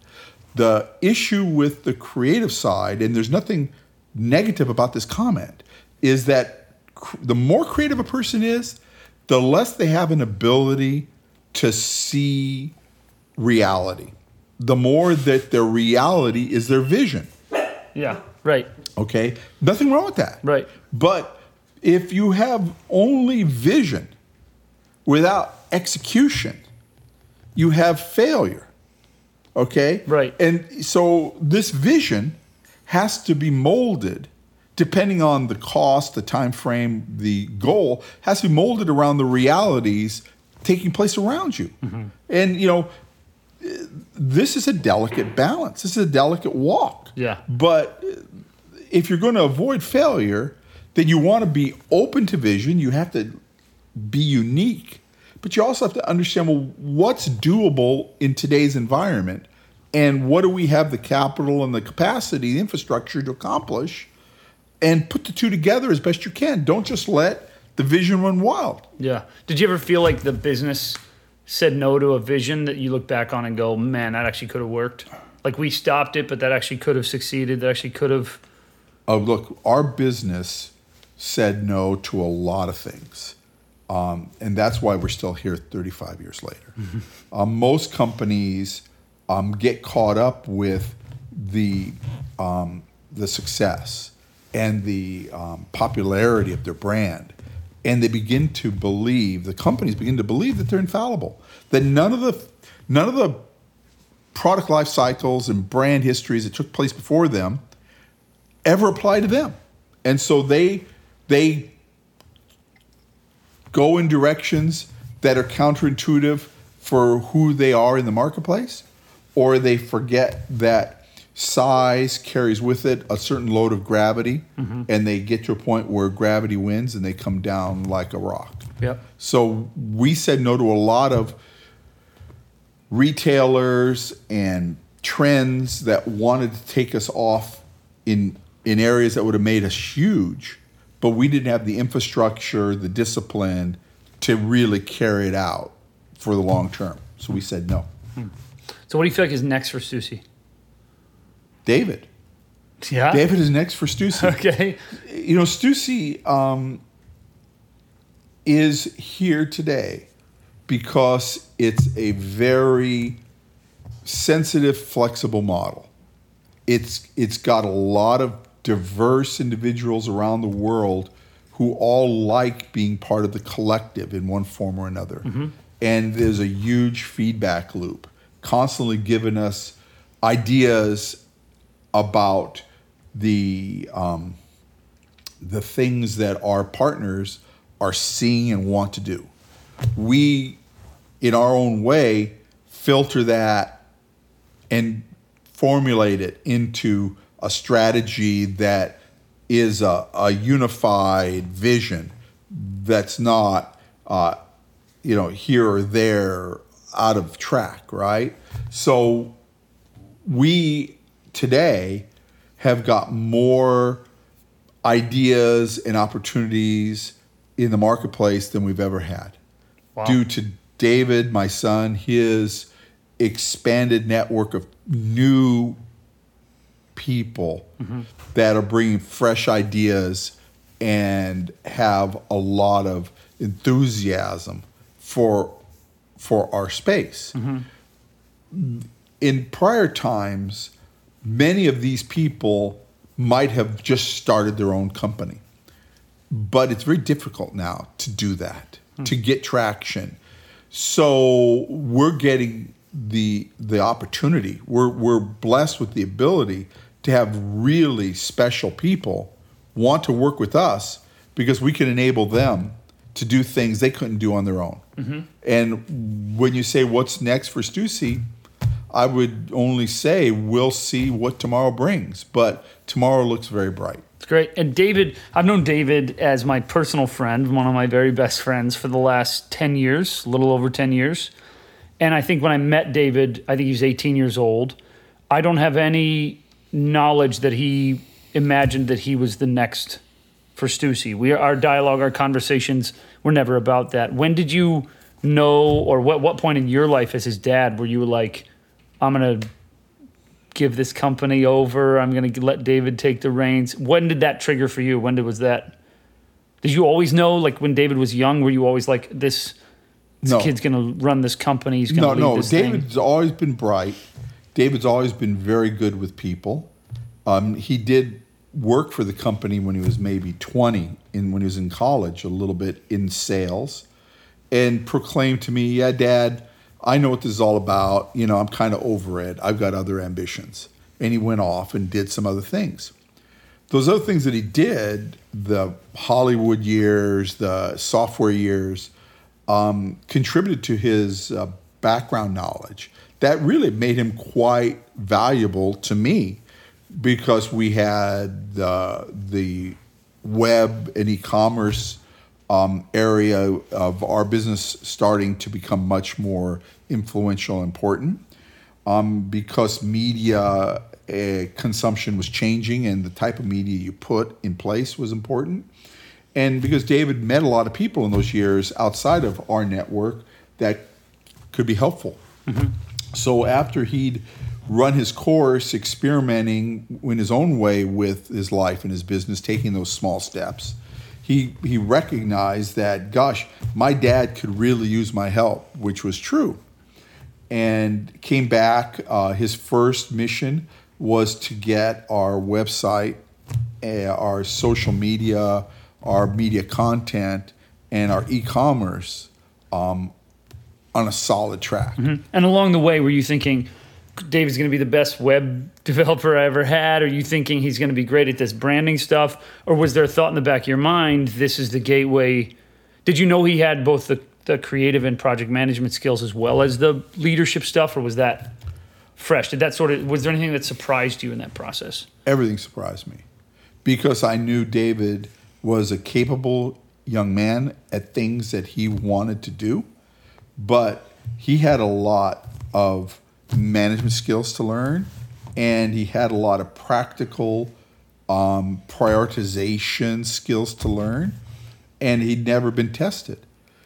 B: The issue with the creative side, and there's nothing negative about this comment, is that cr- the more creative a person is, the less they have an ability to see reality. The more that their reality is their vision.
A: Yeah. Right.
B: Okay? Nothing wrong with that.
A: Right.
B: But if you have only vision without execution, you have failure. Okay?
A: Right.
B: And so this vision has to be molded depending on the cost, the time frame, the goal has to be molded around the realities taking place around you. Mm-hmm. And you know, this is a delicate balance. This is a delicate walk.
A: Yeah.
B: But if you're going to avoid failure, then you want to be open to vision. You have to be unique, but you also have to understand well what's doable in today's environment, and what do we have the capital and the capacity, the infrastructure to accomplish, and put the two together as best you can. Don't just let the vision run wild.
A: Yeah. Did you ever feel like the business said no to a vision that you look back on and go, man, that actually could have worked? Like we stopped it, but that actually could have succeeded. That actually could have.
B: Oh, look, our business said no to a lot of things. Um, and that's why we're still here 35 years later. Um, most companies um, get caught up with the, um, the success and the um, popularity of their brand. And they begin to believe, the companies begin to believe that they're infallible, that none of the, none of the product life cycles and brand histories that took place before them ever apply to them. And so they they go in directions that are counterintuitive for who they are in the marketplace, or they forget that size carries with it a certain load of gravity, mm-hmm. and they get to a point where gravity wins and they come down like a rock.
A: Yep.
B: So we said no to a lot of retailers and trends that wanted to take us off in in areas that would have made us huge, but we didn't have the infrastructure, the discipline to really carry it out for the long term. So we said no. Hmm.
A: So what do you feel like is next for Stussy?
B: David.
A: Yeah.
B: David is next for Stussy.
A: Okay.
B: you know, Stussy um, is here today because it's a very sensitive, flexible model. It's it's got a lot of diverse individuals around the world who all like being part of the collective in one form or another. And there's a huge feedback loop, constantly giving us ideas about the um, the things that our partners are seeing and want to do. We, in our own way, filter that and formulate it into a strategy that is a, a unified vision that's not, uh, you know, here or there out of track, right? So we today have got more ideas and opportunities in the marketplace than we've ever had
A: Wow.
B: due to David, my son, his expanded network of new people mm-hmm. that are bringing fresh ideas and have a lot of enthusiasm for for our space. Mm-hmm. In prior times, many of these people might have just started their own company. But it's very difficult now to do that hmm. to get traction. So we're getting the the opportunity. We're we're blessed with the ability to have really special people want to work with us because we can enable them to do things they couldn't do on their own. Mm-hmm. And when you say what's next for Stussy I would only say we'll see what tomorrow brings but tomorrow looks very bright
A: It's great. And David, I've known David as my personal friend, one of my very best friends for the last 10 years, a little over 10 years. And I think when I met David, I think he was 18 years old. I don't have any knowledge that he imagined that he was the next for Stussy. We our dialogue, our conversations were never about that. When did you know or what what point in your life as his dad were you like I'm going to give this company over. I'm going to let David take the reins. When did that trigger for you? When did was that? Did you always know, like when David was young, were you always like this? This
B: No.
A: kid's gonna run this company. He's
B: No,
A: gonna lead
B: no.
A: this thing. No.
B: No, David's always been bright. David's always been very good with people. Um, he did work for the company when he was maybe 20, in when he was in college, a little bit in sales, and proclaimed to me, "Yeah, Dad, I know what this is all about. You know, I'm kind of over it. I've got other ambitions." And he went off and did some other things. Those other things that he did, the Hollywood years, the software years, um, contributed to his uh, background knowledge. That really made him quite valuable to me because we had the the web and e-commerce um, area of our business starting to become much more influential and important um, because media uh, consumption was changing and the type of media you put in place was important. And because David met a lot of people in those years outside of our network that could be helpful. So after he'd run his course, experimenting in his own way with his life and his business, taking those small steps, he he recognized that, gosh, my dad could really use my help, which was true and came back. Uh, his first mission was to get our website, uh, our social media, our media content, and our e-commerce um, on a solid track.
A: And along the way, were you thinking David's going to be the best web developer I ever had? Are you thinking he's going to be great at this branding stuff? Or was there a thought in the back of your mind, this is the gateway? Did you know he had both the, the creative and project management skills as well as the leadership stuff, or was that fresh? Did that sort of, was there anything that surprised you in that process?
B: Everything surprised me because I knew David was a capable young man at things that he wanted to do, but he had a lot of management skills to learn, and he had a lot of practical um, prioritization skills to learn, and he'd never been tested.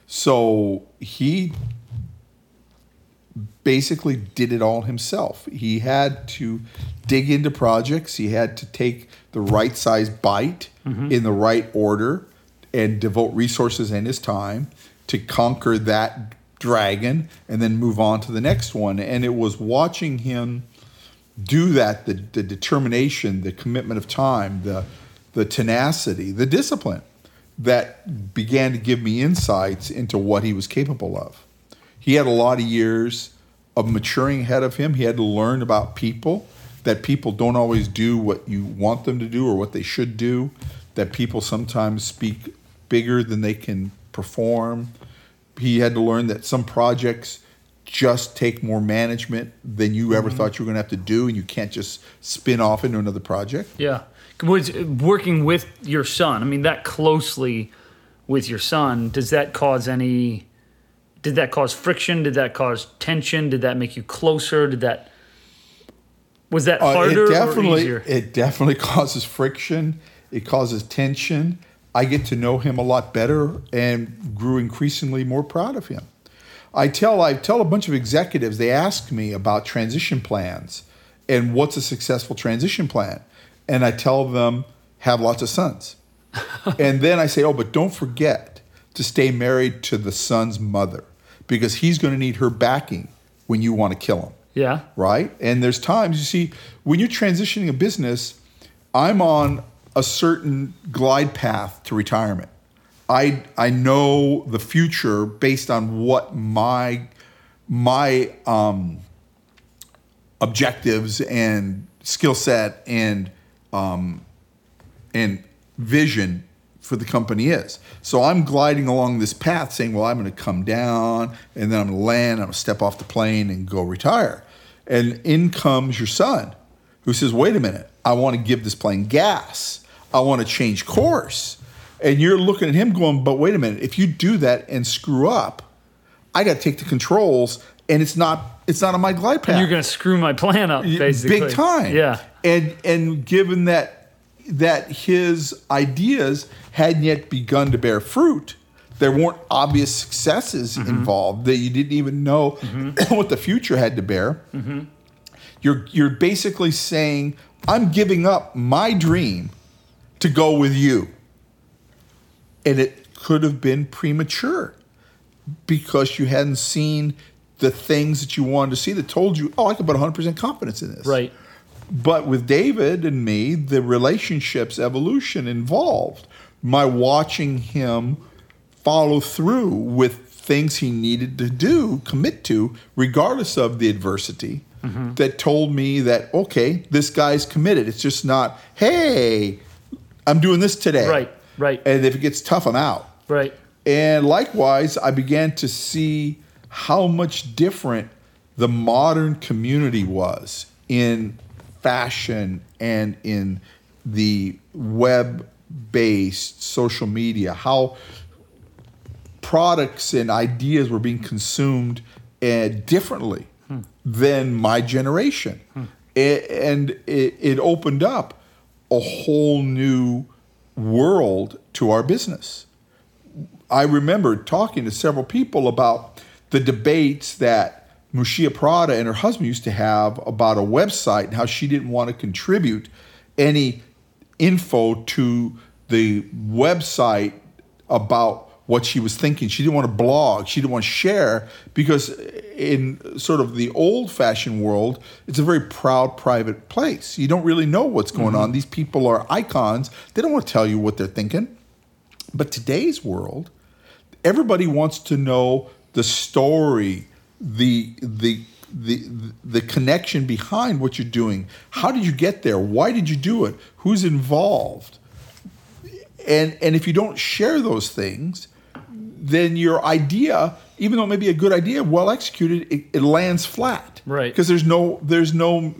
B: So he basically did it all himself. He had to dig into projects, he had to take the right size bite in the right order and devote resources and his time to conquer that dragon and then move on to the next one. And it was watching him do that the, the determination, the commitment of time, the, the tenacity, the discipline that began to give me insights into what he was capable of. He had a lot of years of maturing ahead of him. He had to learn about people, that people don't always do what you want them to do or what they should do, that people sometimes speak bigger than they can perform. He had to learn that some projects just take more management than you ever thought you were going to have to do, and you can't just spin off into another project.
A: Yeah. Was working with your son, I mean, that closely with your son, does that cause any, did that cause friction? Did that cause tension? Did that make you closer? Did that, was that
B: Uh,
A: harder
B: it
A: or
B: definitely
A: easier?
B: it definitely causes friction. It causes tension. I get to know him a lot better and grew increasingly more proud of him. I tell I tell a bunch of executives they ask me about transition plans and what's a successful transition plan, and I tell them have lots of sons, and then I say oh but don't forget to stay married to the son's mother because he's going to need her backing when you want to kill him
A: yeah.
B: right? And there's times you see when you're transitioning a business, I'm on a certain glide path to retirement. I I know the future based on what my my um, objectives and skill set and um, and vision for the company is. So I'm gliding along this path saying, well, I'm going to come down and then I'm going to land, I'm going to step off the plane and go retire. And in comes your son who says, wait a minute, I want to give this plane gas. I want to change course. And you're looking at him going, but wait a minute, if you do that and screw up, I got to take the controls and it's not it's not on my glide path
A: You're going to screw my plan up, basically.
B: big time.
A: Yeah.
B: And and given that that his ideas hadn't yet begun to bear fruit, there weren't obvious successes
A: Mm-hmm.
B: involved that you didn't even know what the future had to bear.
A: Mm-hmm.
B: You're you're basically saying, I'm giving up my dream to go with you. and it could have been premature because you hadn't seen the things that you wanted to see that told you, oh, I can put 100% confidence in this.
A: Right.
B: But with David and me, the relationships evolution involved my watching him follow through with things he needed to do, commit to, regardless of the adversity, mm-hmm. that told me that, okay, this guy's committed. It's just not, hey, I'm doing this today.
A: Right, right.
B: And if it gets tough, I'm out.
A: Right.
B: And likewise, I began to see how much different the modern community was in fashion and in the web based social media, how products and ideas were being consumed uh, differently than my generation. A- and it, it opened up a whole new world to our business. I remember talking to several people about the debates that Miuccia Prada and her husband used to have about a website and how she didn't want to contribute any info to the website about what she was thinking. She didn't want to blog. She didn't want to share because in sort of the old fashioned world, it's a very proud private place. You don't really know what's going mm-hmm. on. These people are icons. They don't want to tell you what they're thinking. But today's world, everybody wants to know the story, the the the the connection behind what you're doing. How did you get there? Why did you do it? Who's involved? And and if you don't share those things, then your idea, even though it may be a good idea, well executed, it, it lands flat.
A: Right.
B: Because there's no there's no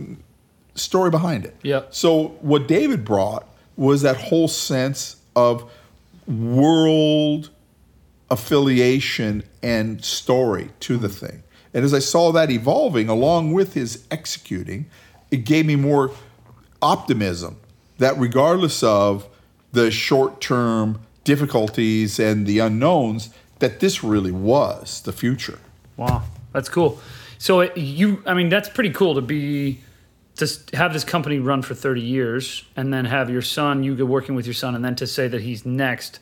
B: story behind it.
A: Yep.
B: So what David brought was that whole sense of world affiliation and story to the thing. And as I saw that evolving along with his executing, it gave me more optimism that regardless of the short-term difficulties and the unknowns, that this really was the future.
A: Wow, that's cool. So it, you, I mean, that's pretty cool to be to have this company run for 30 years and then have your son, you go working with your son, and then to say that he's next.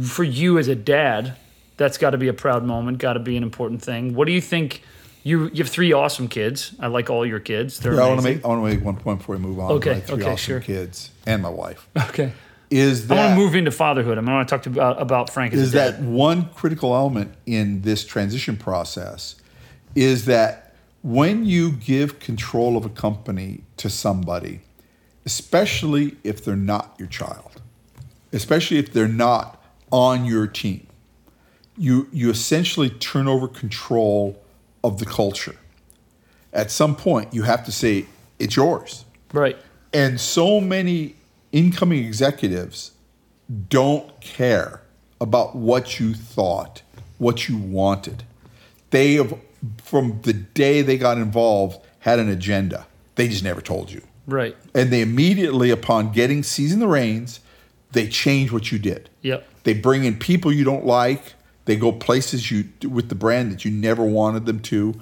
A: For you as a dad, that's got to be a proud moment, got to be an important thing. What do you think? You you have three awesome kids. I like all your kids. They're
B: Yeah, I want to make I want to make one point before we move on.
A: Okay,
B: three
A: okay,
B: awesome
A: sure.
B: Kids and my wife
A: Okay.
B: Is
A: I
B: that
A: want to move into fatherhood. I want to talk to about about Frank
B: is
A: a dad.
B: that one critical element in this transition process is that when you give control of a company to somebody, especially if they're not your child, especially if they're not on your team, you you essentially turn over control of the culture. At some point, you have to say it's yours.
A: right.
B: And so many incoming executives don't care about what you thought, what you wanted. They have, from the day they got involved, had an agenda. They just never told you.
A: Right.
B: And they immediately, upon getting seizing the reins, they change what you did.
A: Yep.
B: They bring in people you don't like. They go places you with the brand that you never wanted them to.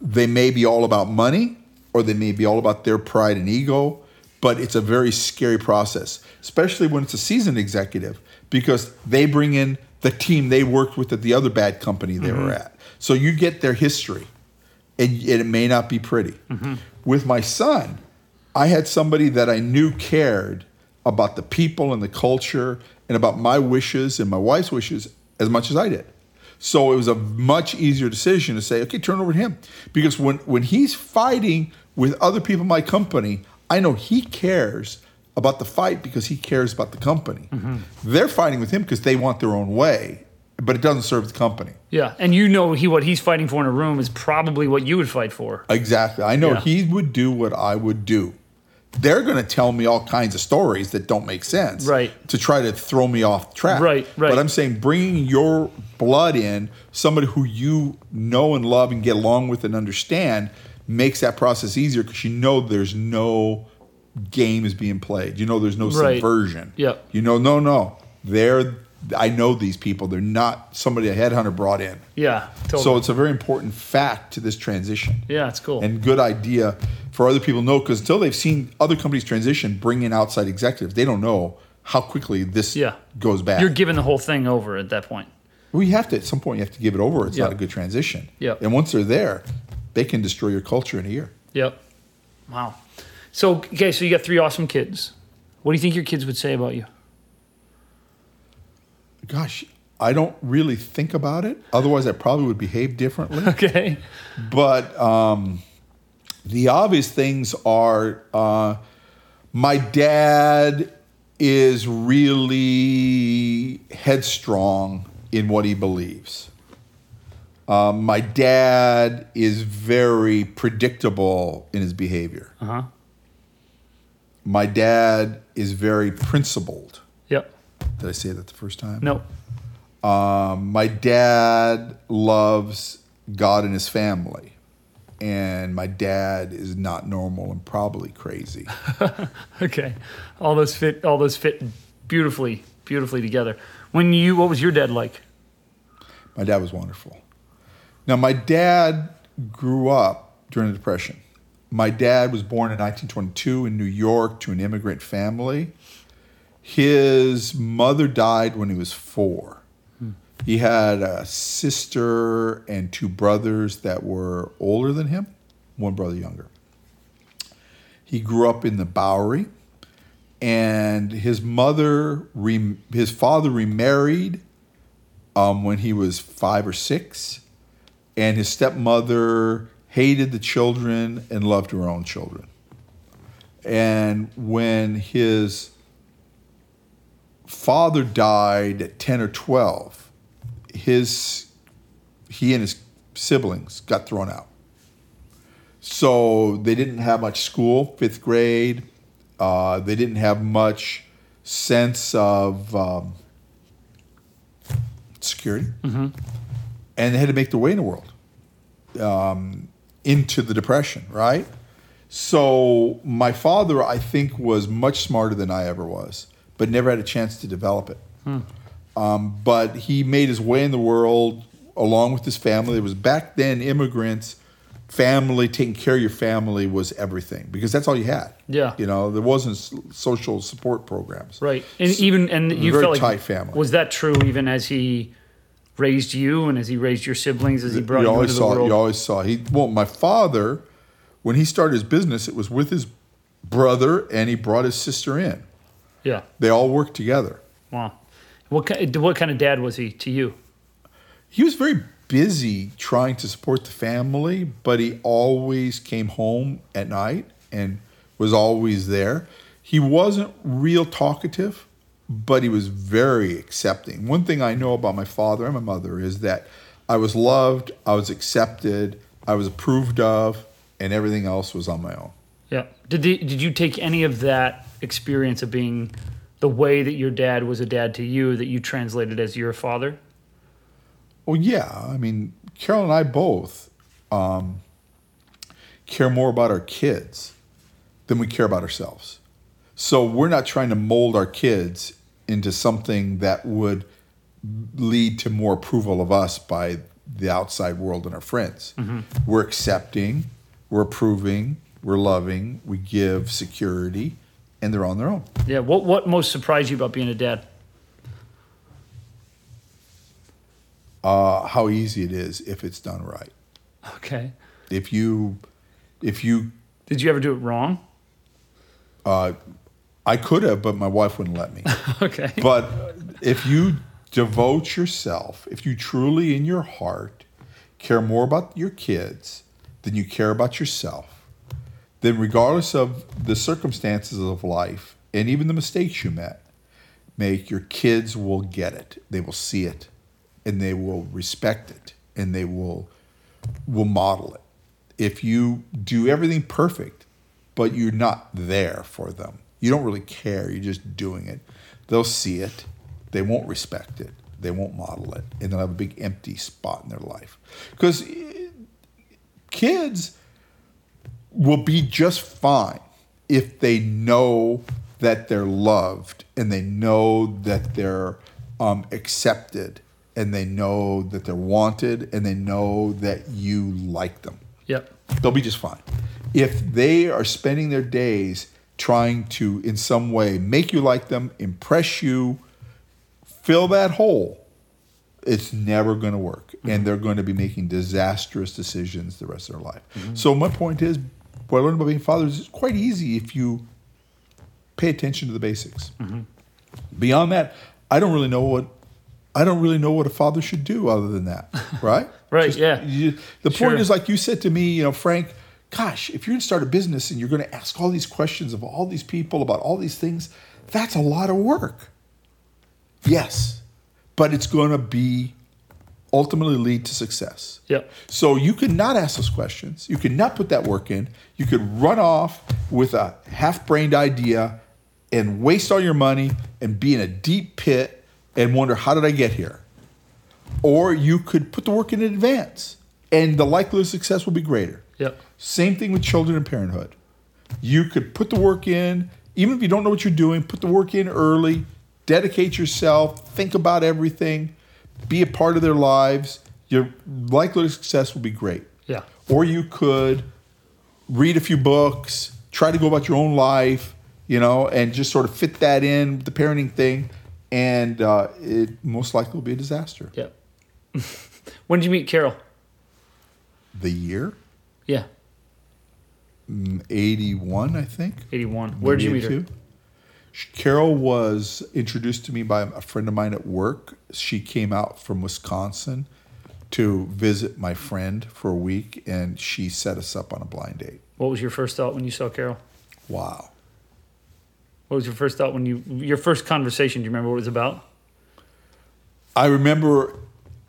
B: They may be all about money, or they may be all about their pride and ego. But it's a very scary process, especially when it's a seasoned executive, because they bring in the team they worked with at the other bad company they were mm-hmm. at. So you get their history, and it may not be pretty. Mm-hmm. With my son, I had somebody that I knew cared about the people and the culture and about my wishes and my wife's wishes as much as I did. So it was a much easier decision to say, okay, turn over to him. Because when, when he's fighting with other people in my company, I know he cares about the fight because he cares about the company. Mm-hmm. They're fighting with him because they want their own way, but it doesn't serve the company.
A: Yeah. And you know he what he's fighting for in a room is probably what you would fight for.
B: Exactly. I know
A: Yeah.
B: he would do what I would do. They're going to tell me all kinds of stories that don't make sense,
A: Right.
B: To try to throw me off track,
A: Right, right.
B: But I'm saying bringing your blood in, somebody who you know and love and get along with and understand, makes that process easier because you know there's no game is being played. You know there's no
A: Right.
B: subversion.
A: Yeah.
B: You know, no, no, they're. I know these people. They're not somebody a headhunter brought in.
A: Yeah. Totally.
B: So it's a very important fact to this transition
A: yeah, it's cool.
B: and good idea for other people to know because until they've seen other companies transition, bring in outside executives, they don't know how quickly this
A: Yeah.
B: goes back.
A: You're giving the whole thing over at that point.
B: well, you have to at some point you have to give it over. It's not a good transition.
A: Yeah.
B: And once they're there, they can destroy your culture in a year.
A: Yep. Wow. So okay, so you got three awesome kids. What do you think your kids would say about you?
B: Gosh, I don't really think about it. Otherwise, I probably would behave differently.
A: Okay.
B: but um, the obvious things are uh, my dad is really headstrong in what he believes. Um, my dad is very predictable in his behavior.
A: Uh huh.
B: My dad is very principled.
A: Yep.
B: Did I say that the first time?
A: No.
B: Um, my dad loves God and his family, and my dad is not normal and probably crazy.
A: Okay. All those fit. All those fit beautifully, beautifully together. When you, what was your dad like?
B: my dad was wonderful. Now, my dad grew up during the Depression. My dad was born in 1922 in New York to an immigrant family. His mother died when he was four. He had a sister and two brothers that were older than him, one brother younger. He grew up in the Bowery, and his mother, re- his father remarried um, when he was five or six, and his stepmother hated the children and loved her own children. And when his father died at 10 or 12, his he and his siblings got thrown out. So they didn't have much school, fifth grade. Uh, they didn't have much sense of um, security. And they had to make their way in the world um, into the Depression, right? So my father, I think, was much smarter than I ever was, but never had a chance to develop it. Um, but he made his way in the world along with his family. It was back then immigrants, family, taking care of your family was everything because that's all you had.
A: Yeah.
B: You know, there wasn't social support programs.
A: Right. And even and you felt like
B: tight family.
A: Was that true even as he raised you and as he raised your siblings as he brought
B: you
A: you,
B: always
A: into the
B: saw
A: world?
B: you always saw he well my father when he started his business it was with his brother and he brought his sister in
A: yeah.
B: they all worked together
A: Wow. What kind, what kind of dad was he to you?
B: he was very busy trying to support the family but he always came home at night and was always there he wasn't real talkative but he was very accepting one thing i know about my father and my mother is that i was loved i was accepted i was approved of and everything else was on my own
A: Yeah. Did the, did you take any of that experience of being the way that your dad was a dad to you that you translated as your father?
B: Well, yeah. I mean, Carol and I both um, care more about our kids than we care about ourselves. So we're not trying to mold our kids into something that would lead to more approval of us by the outside world and our friends. We're accepting, we're approving, we're loving, we give security, and they're on their own.
A: Yeah. What what most surprised you about being a dad?
B: Uh, how easy it is if it's done right.
A: Okay.
B: If you, if you
A: Did you ever do it wrong?
B: Uh, I could have, but my wife wouldn't let me.
A: Okay.
B: but if you devote yourself, if you truly in your heart care more about your kids than you care about yourself, then regardless of the circumstances of life and even the mistakes you met, make your kids will get it. They will see it and they will respect it and they will will model it. If you do everything perfect, but you're not there for them, you don't really care, you're just doing it, they'll see it, they won't respect it, they won't model it, and they'll have a big empty spot in their life. Because kids will be just fine if they know that they're loved and they know that they're um, accepted and they know that they're wanted and they know that you like them.
A: Yep.
B: They'll be just fine. If they are spending their days trying to, in some way, make you like them, impress you, fill that hole, it's never going to work. Mm-hmm. And they're going to be making disastrous decisions the rest of their life. Mm-hmm. So, my point is what I learned about being fathers is quite easy if you pay attention to the basics. Mm-hmm. Beyond that, I don't really know what. I don't really know what a father should do other than that, right?
A: Right, yeah.
B: you- the
A: Sure.
B: point is, like you said to me, you know, Frank, gosh, if you're going to start a business and you're going to ask all these questions of all these people about all these things, that's a lot of work. Yes, but it's going to be ultimately lead to success.
A: Yep.
B: So you could not ask those questions. You could not put that work in. You could run off with a half-brained idea and waste all your money and be in a deep pit and wonder how did I get here? Or you could put the work in in advance and the likelihood of success will be greater.
A: Yep.
B: Same thing with children and parenthood. You could put the work in, even if you don't know what you're doing, put the work in early, dedicate yourself, think about everything, be a part of their lives. Your likelihood of success will be great.
A: Yeah.
B: Or you could read a few books, try to go about your own life, you know, and just sort of fit that in with the parenting thing, and uh, it most likely will be a disaster.
A: Yep. when did you meet Carol?
B: The year
A: Yeah.
B: Mm, 81, I think.
A: 81. Where did you meet her?
B: Carol was introduced to me by a friend of mine at work. She came out from Wisconsin to visit my friend for a week, and she set us up on a blind date.
A: What was your first thought when you saw Carol?
B: Wow.
A: What was your first thought when you your first conversation? Do you remember what it was about?
B: I remember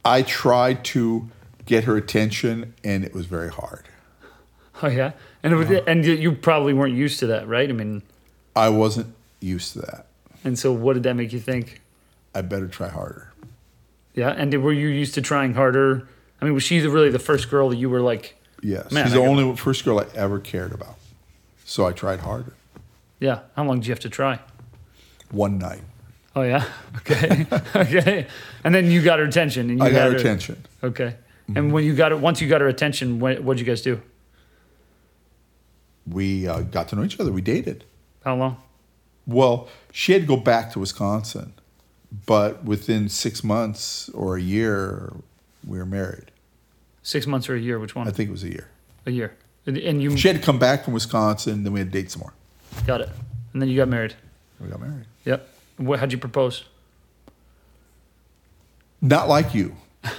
B: I tried to get her attention, and it was very hard.
A: Oh yeah, and was, and you- probably weren't used to that, right? I mean,
B: I wasn't used to that.
A: and so what did that make you think?
B: I better try harder.
A: Yeah, and did, were you used to trying harder? I mean, was she the, really the first girl that you were like,
B: Yes. She's
A: I
B: the only first girl I ever cared about. So I tried harder.
A: yeah? How long did you have to try?
B: One night.
A: Oh yeah, okay, okay, and then you got her attention, and you
B: I got her attention.
A: Okay, mm-hmm. and when you got it, once you got her attention, what what'd you guys do?
B: We uh, got to know each other. We dated.
A: How long?
B: Well, she had to go back to Wisconsin, but within six months or a year, we were married.
A: Six months or a year? Which one?
B: I think it was a year.
A: a year. And, and you
B: She had to come back from Wisconsin, then we had to date some more.
A: got it, and then you got married.
B: We got married.
A: Yep. What, how'd you propose?
B: Not like you.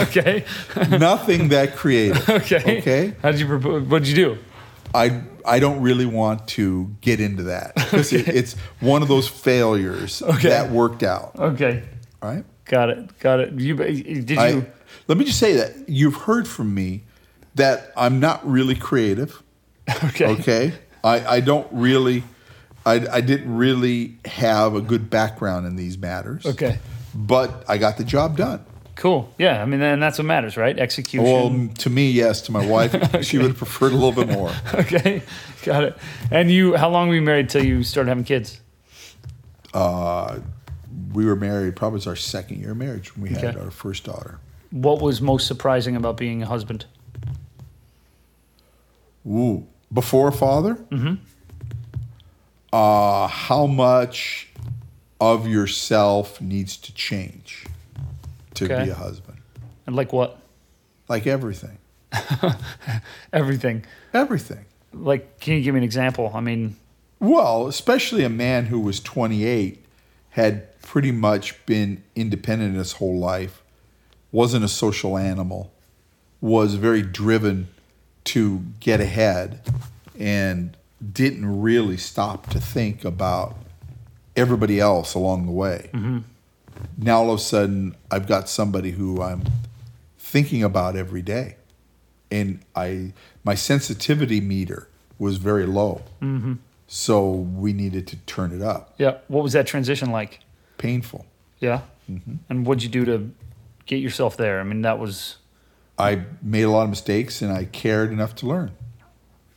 A: Okay.
B: Nothing that creative.
A: Okay.
B: Okay.
A: How did you propose? What'd you do?
B: I I don't really want to get into that because it, it's one of those failures
A: Okay.
B: that worked out.
A: Okay.
B: All right.
A: Got it. Got it. You uh, did you?
B: I, let me just say that you've heard from me that I'm not really creative.
A: okay.
B: Okay. I, I don't really, I, I didn't really have a good background in these matters.
A: Okay.
B: But I got the job done.
A: Cool. Yeah. I mean, and that's what matters, right? Execution.
B: Well, to me, yes. To my wife, she would have preferred a little bit more.
A: okay. Got it. And you? How long were you married till you started having kids?
B: We were married, probably was our second year of marriage when we had our first daughter.
A: What was most surprising about being a husband?
B: Ooh. Before a father? Mm-hmm. Uh, how much of yourself needs to change to
A: Okay.
B: be a husband?
A: And like what?
B: Like everything.
A: Everything.
B: Everything.
A: Like, can you give me an example? I mean,
B: Well, especially a man who was 28, had pretty much been independent his whole life, wasn't a social animal, was very driven to get ahead, and didn't really stop to think about everybody else along the way. Mm-hmm. Now all of a sudden, I've got somebody who I'm thinking about every day, and I my sensitivity meter was very low. Mm-hmm. So we needed to turn it up.
A: yeah. What was that transition like?
B: Painful.
A: Yeah. Mm-hmm. And what'd you do to get yourself there? I mean, that was.
B: I made a lot of mistakes and I cared enough to learn.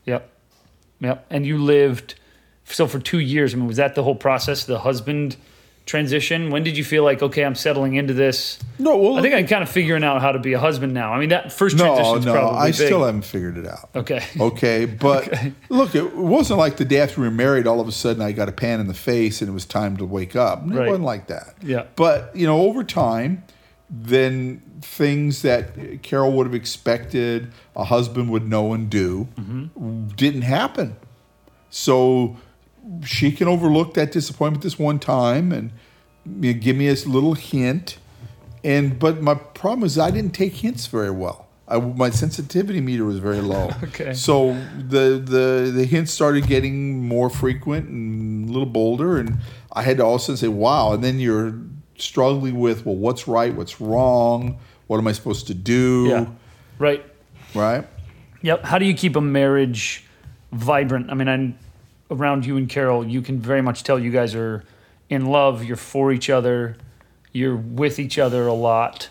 A: Yep. Yep. And you lived. So for two years, I mean, was that the whole process? The husband transition? When did you feel like, okay, I'm settling into this?
B: No, well,
A: I think I'm kind of figuring out how to be a husband now. I mean, that first transition
B: no, no,
A: probably
B: I
A: big.
B: still haven't figured it out.
A: Okay.
B: Okay, but look, it wasn't like the day after we were married, all of a sudden I got a pan in the face and it was time to wake up. It
A: Right.
B: wasn't like that.
A: Yeah.
B: But, you know, over time, then things that Carol would have expected a husband would know and do
A: Mm-hmm.
B: didn't happen. So she can overlook that disappointment this one time and you know, give me a little hint. And but my problem is I didn't take hints very well. I, my sensitivity meter was very low.
A: Okay.
B: So the the the hints started getting more frequent and a little bolder, and I had to all of a sudden say, "Wow!" And then you're struggling with, well, what's right, what's wrong, what am I supposed to do?
A: Yeah. Right.
B: Right.
A: Yep. How do you keep a marriage vibrant? I mean, I'm around you and Carol. You can very much tell you guys are in love. You're for each other. You're with each other a lot.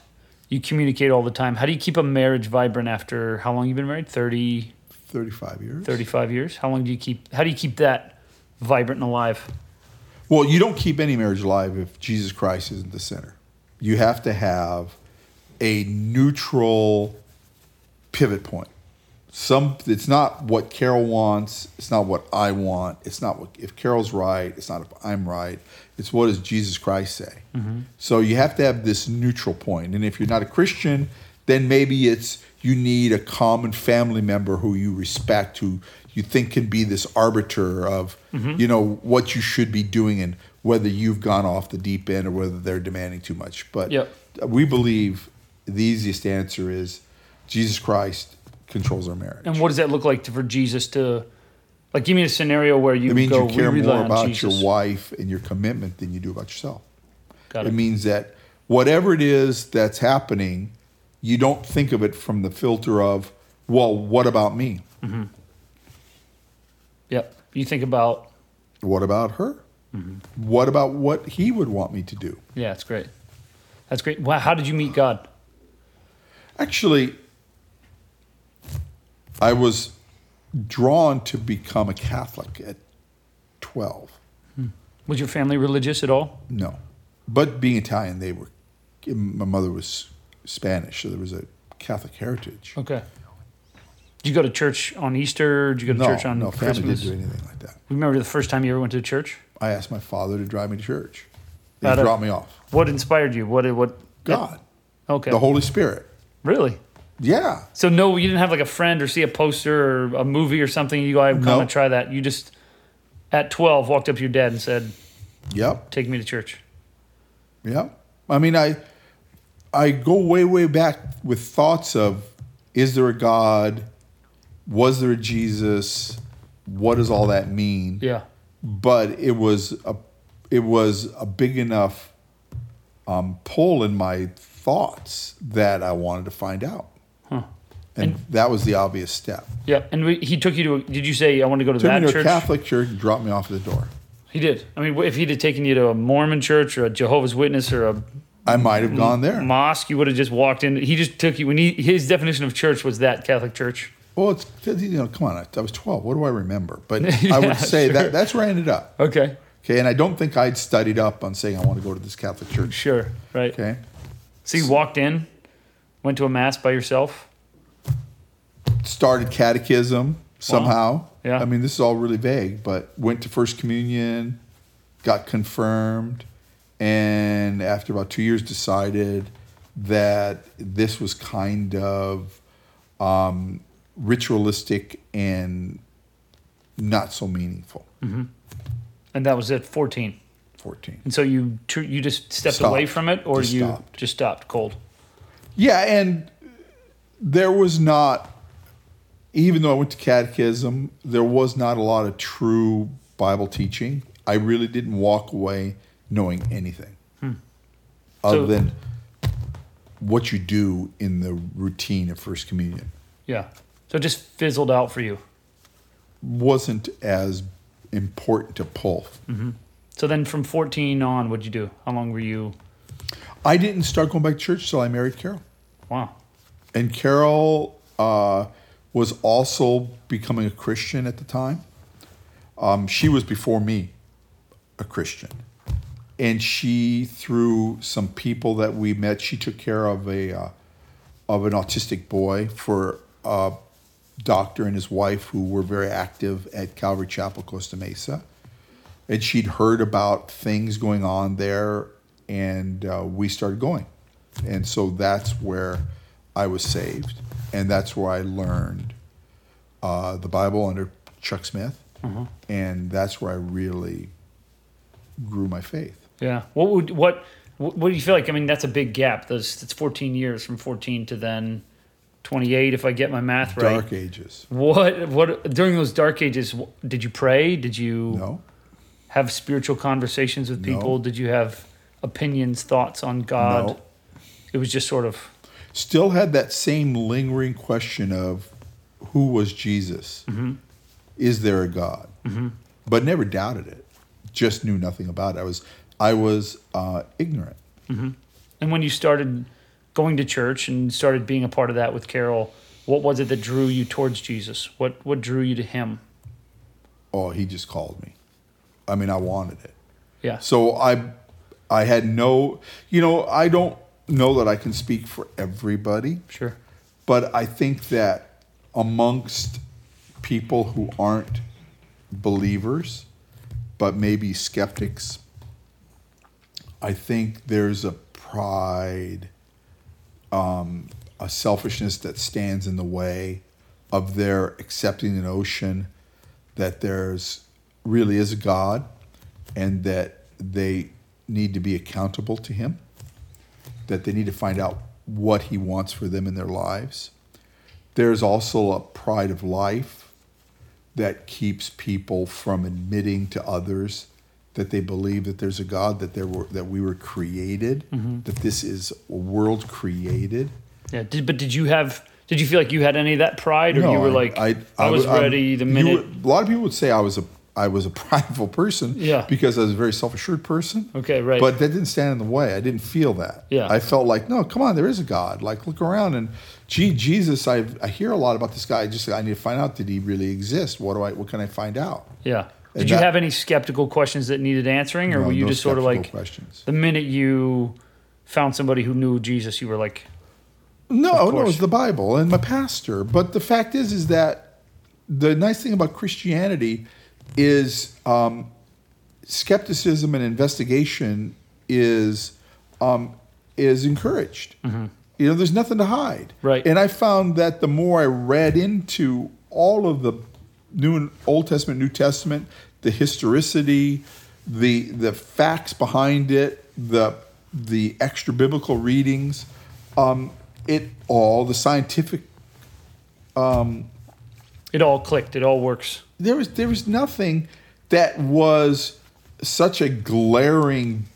A: You communicate all the time. How do you keep a marriage vibrant after how long you've been married? 30,
B: Thirty-five years.
A: 35 years? How long do you keep, how do you keep that vibrant and alive?
B: Well, you don't keep any marriage alive if Jesus Christ isn't the center. You have to have a neutral pivot point. Some it's not what Carol wants, it's not what I want, it's not what if Carol's right, it's not if I'm right. It's what does Jesus Christ say. Mm-hmm. So you have to have this neutral point. And if you're not a Christian, then maybe it's you need a common family member who you respect, who you think can be this arbiter of, mm-hmm. you know, what you should be doing and whether you've gone off the deep end or whether they're demanding too much. But
A: Yep.
B: we believe the easiest answer is Jesus Christ controls our marriage.
A: And what does that look like to, for Jesus to, like, give me a scenario where you
B: it means
A: go,
B: you care more about
A: Jesus.
B: your wife and your commitment than you do about yourself.
A: Got
B: It
A: it.
B: means that whatever it is that's happening, you don't think of it from the filter of, well, what about me? Mm-hmm.
A: Yep. You think about,
B: What about her?
A: Mm-hmm.
B: What about what he would want me to do?
A: yeah, that's great. That's great. Wow. How did you meet God?
B: Actually, I was drawn to become a Catholic at 12. Hmm.
A: Was your family religious at all?
B: No. But being Italian, they were, my mother was Spanish, so there was a Catholic heritage.
A: Okay. Did you go to church on Easter? Did you go to
B: no,
A: church on
B: no, family
A: Christmas?
B: didn't do anything like that.
A: Remember the first time you ever went to church?
B: I asked my father to drive me to church. He dropped me off.
A: What inspired you? What? What?
B: God,
A: Okay.
B: the Holy Spirit.
A: really?
B: Yeah.
A: So no, you didn't have like a friend or see a poster or a movie or something. You go, I'm gonna try that. You just at 12 walked up to your dad and said,
B: Yep.
A: "Take me to church."
B: Yep. I mean, I I go way way back with thoughts of is there a God? Was there a Jesus? What does all that mean?
A: Yeah.
B: But it was a it was a big enough um, pull in my thoughts that I wanted to find out.
A: Huh.
B: And, that was the obvious step.
A: Yeah. And we, he took you to. A, did you say I want to go to
B: Took
A: that
B: me to
A: church?
B: a Catholic church and dropped me off at the door.
A: He did. I mean, if he'd have taken you to a Mormon church or a Jehovah's Witness or a
B: I might have gone there.
A: mosque, you would have just walked in. He just took you. When he his definition of church was that Catholic church.
B: Well, it's you know, come on, I, I was twelve. What do I remember? But I would say
A: sure.
B: that that's where I ended up.
A: Okay.
B: Okay, and I don't think I'd studied up on saying I want to go to this Catholic church.
A: Sure. Right.
B: Okay,
A: So you walked in, went to a mass by yourself.
B: started catechism somehow.
A: Yeah.
B: I mean, this is all really vague, but went to First Communion, got confirmed, and after about two years, decided that this was kind of um, ritualistic and not so meaningful.
A: And that was at 14.
B: 14.
A: And so you tr- you just stepped
B: Stopped.
A: away from it, or
B: Just
A: you
B: stopped.
A: just stopped cold.
B: Yeah, and there was not, even though I went to catechism, there was not a lot of true Bible teaching. I really didn't walk away knowing anything hmm. other
A: So-
B: than what you do in the routine of First Communion.
A: Yeah. So it just fizzled out for you.
B: Wasn't as important to pull. Mm-hmm.
A: So then from 14 on, what'd you do? How long were you?
B: I didn't start going back to church till I married Carol.
A: Wow.
B: And Carol uh, was also becoming a Christian at the time. Um, she was before me a Christian. and she through some people that we met, she took care of a uh, of an autistic boy for a doctor and his wife who were very active at Calvary Chapel, Costa Mesa, and she'd heard about things going on there, and uh, we started going, and so that's where I was saved, and that's where I learned uh, the Bible under Chuck Smith, and that's where I really grew my faith.
A: Yeah. What would what what what do you feel like? I mean, that's a big gap. Those it's 14 years from 14 to then 28 if I get my math right.
B: Dark ages.
A: What what during those dark ages did you pray? Did you
B: No,
A: have spiritual conversations with people?
B: No.
A: Did you have opinions, thoughts on God?
B: No.
A: It was just sort of
B: still had that same lingering question of who was Jesus? Mm-hmm. Is there a God? Mm-hmm. But never doubted it. Just knew nothing about it. I was I was uh, ignorant. Mm-hmm.
A: And when you started going to church and started being a part of that with Carol, what was it that drew you towards Jesus? What what drew you to him?
B: Oh, he just called me. I mean, I wanted it.
A: Yeah.
B: So I, I had no, you know, I don't know that I can speak for everybody,
A: Sure.
B: but I think that amongst people who aren't believers, but maybe skeptics, I think there's a pride, um, a selfishness that stands in the way of their accepting the notion that there's really is a God and that they need to be accountable to Him, that they need to find out what He wants for them in their lives. There's also a pride of life that keeps people from admitting to others that they believe that there's a God, that there were that we were created, mm-hmm. that this is a world created.
A: Yeah. Did, but did you have? Did you feel like you had any of that pride, or you were
B: I-
A: like, I, was
B: I'm-
A: ready the minute?
B: would- a lot of people would say I was a I was a prideful person.
A: Yeah.
B: Because I was a very self assured person.
A: Okay, right.
B: But that didn't stand in the way. I didn't feel that.
A: Yeah.
B: I felt like, no, come on, there is a God. Like, look around and, gee, Jesus, I I hear a lot about this guy. I just I need to find out did he really exist? What do I? What can I find out?
A: yeah. Did
B: And
A: you
B: that-
A: have any skeptical questions that needed answering, or
B: No,
A: were you
B: no
A: just sort of like
B: questions?
A: the minute you found somebody who knew Jesus, you were like,
B: No, no, it's the Bible and my pastor. But the fact is, is that the nice thing about Christianity is um, skepticism and investigation is um, is encouraged. You know, there's nothing to hide.
A: Right.
B: And I found that the more I read into all of the New and Old Testament, New Testament, the historicity, the the facts behind it, the the extra biblical readings, um, it all the scientific.
A: it all clicked, it all works.
B: There was there was nothing that was such a glaring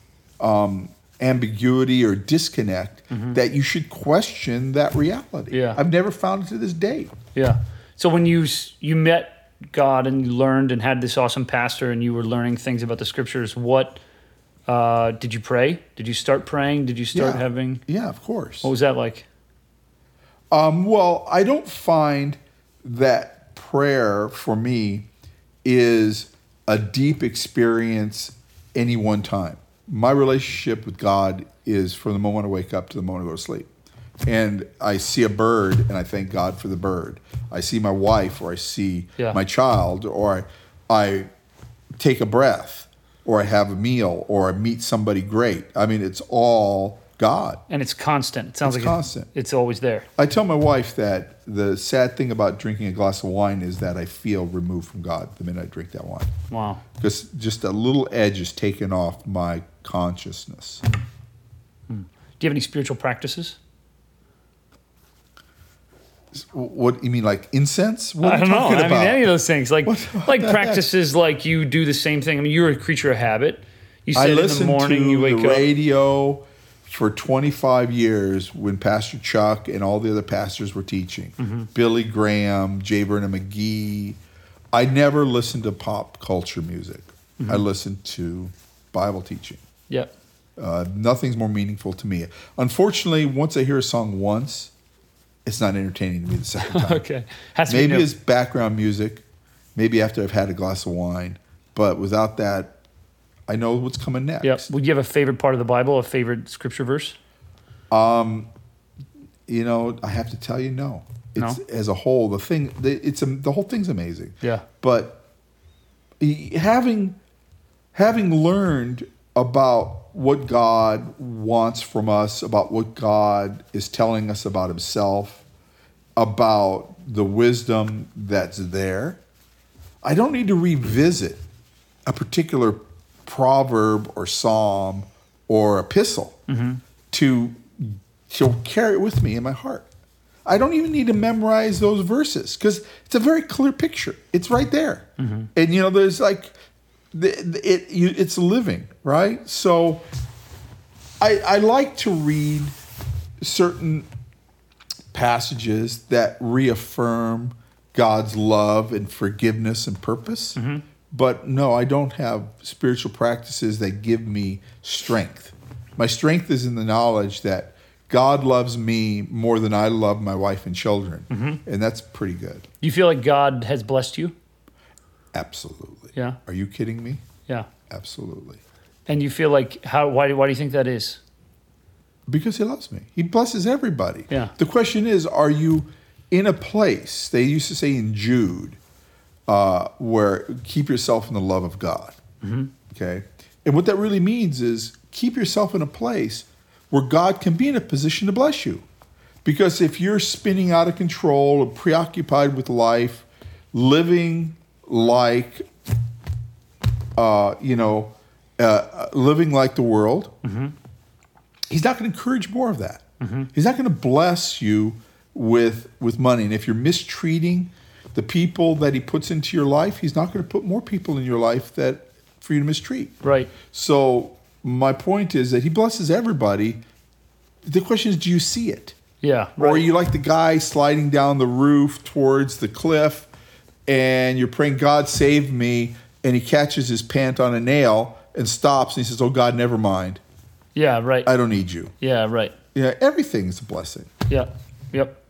B: um, ambiguity or disconnect that you should question that reality.
A: Yeah.
B: I've never found it to this day.
A: Yeah. So when you you met God and you learned and had this awesome pastor and you were learning things about the scriptures, what uh, did you pray? Did you start praying? Did you start
B: yeah.
A: having?
B: Yeah, of course.
A: What was that like?
B: Um, well, I don't find that prayer for me is a deep experience any one time. My relationship with God is from the moment I wake up to the moment I go to sleep. And I see a bird and I thank God for the bird. I see my wife or I see
A: Yeah.
B: my child or I, I take a breath or I have a meal or I meet somebody great. I mean, it's all God.
A: And it's constant. It sounds
B: It's
A: like it-
B: constant.
A: it's always there.
B: I tell my wife that the sad thing about drinking a glass of wine is that I feel removed from God the minute I drink that wine.
A: Wow.
B: Because just a little edge is taken off my consciousness. Hmm.
A: Do you have any spiritual practices?
B: What you mean, like incense? What
A: I
B: you
A: don't know.
B: talking
A: I mean, any of those things, like
B: What- what
A: like
B: the heck?
A: practices, like you do the same thing. I mean, you're a creature of habit. You
B: I
A: said in the morning
B: to
A: you wake
B: the
A: up.
B: For 25 years when Pastor Chuck and all the other pastors were teaching.
A: Mm-hmm.
B: Billy Graham, J. Vernon McGee. I never listened to pop culture music.
A: Mm-hmm.
B: I listened to Bible teaching.
A: Yep.
B: Uh, nothing's more meaningful to me. Unfortunately, once I hear a song once, it's not entertaining to me the second time.
A: Okay.
B: Maybe it's background music, maybe after I've had a glass of wine, but without that, I know what's coming next.
A: Yep. Would you have a favorite part of the Bible, a favorite scripture verse?
B: Um, You know, I have to tell you, no. It's
A: No?
B: as a whole the thing. the- It's a, the whole thing's amazing.
A: Yeah.
B: But having having learned about what God wants from us, about what God is telling us about Himself, about the wisdom that's there, I don't need to revisit a particular proverb or psalm or epistle mm-hmm. to to carry it with me in my heart. I don't even need to memorize those verses because it's a very clear picture. It's right there, mm-hmm. and you know, there's like, the, the- it you, it's living, right? So, I I like to read certain passages that reaffirm God's love and forgiveness and purpose. Mm-hmm. But no, I don't have spiritual practices that give me strength. My strength is in the knowledge that God loves me more than I love my wife and children. Mm-hmm. And that's pretty good.
A: You feel like God has blessed you?
B: Absolutely.
A: Yeah.
B: Are you kidding me?
A: Yeah.
B: Absolutely.
A: And you feel like how? Why? Why do you think that is?
B: Because he loves me. He blesses everybody.
A: Yeah.
B: The question is, are you in a place, they used to say in Jude, uh, where keep yourself in the love of God. Okay. And what that really means is keep yourself in a place where God can be in a position to bless you. Because if you're spinning out of control or preoccupied with life, living like uh, you know, uh, living like the world, he's not going to encourage more of that. He's not going to bless you with with money. And if you're mistreating the people that he puts into your life, he's not going to put more people in your life that for you to mistreat.
A: Right.
B: So my point is that he blesses everybody. The question is, do you see it?
A: Yeah.
B: Or are you like the guy sliding down the roof towards the cliff and you're praying, God save me, and he catches his pant on a nail and stops and he says, Oh God, never mind.
A: yeah. Right.
B: I don't need you.
A: yeah. Right.
B: Yeah, everything's a blessing.
A: Yeah. Yep.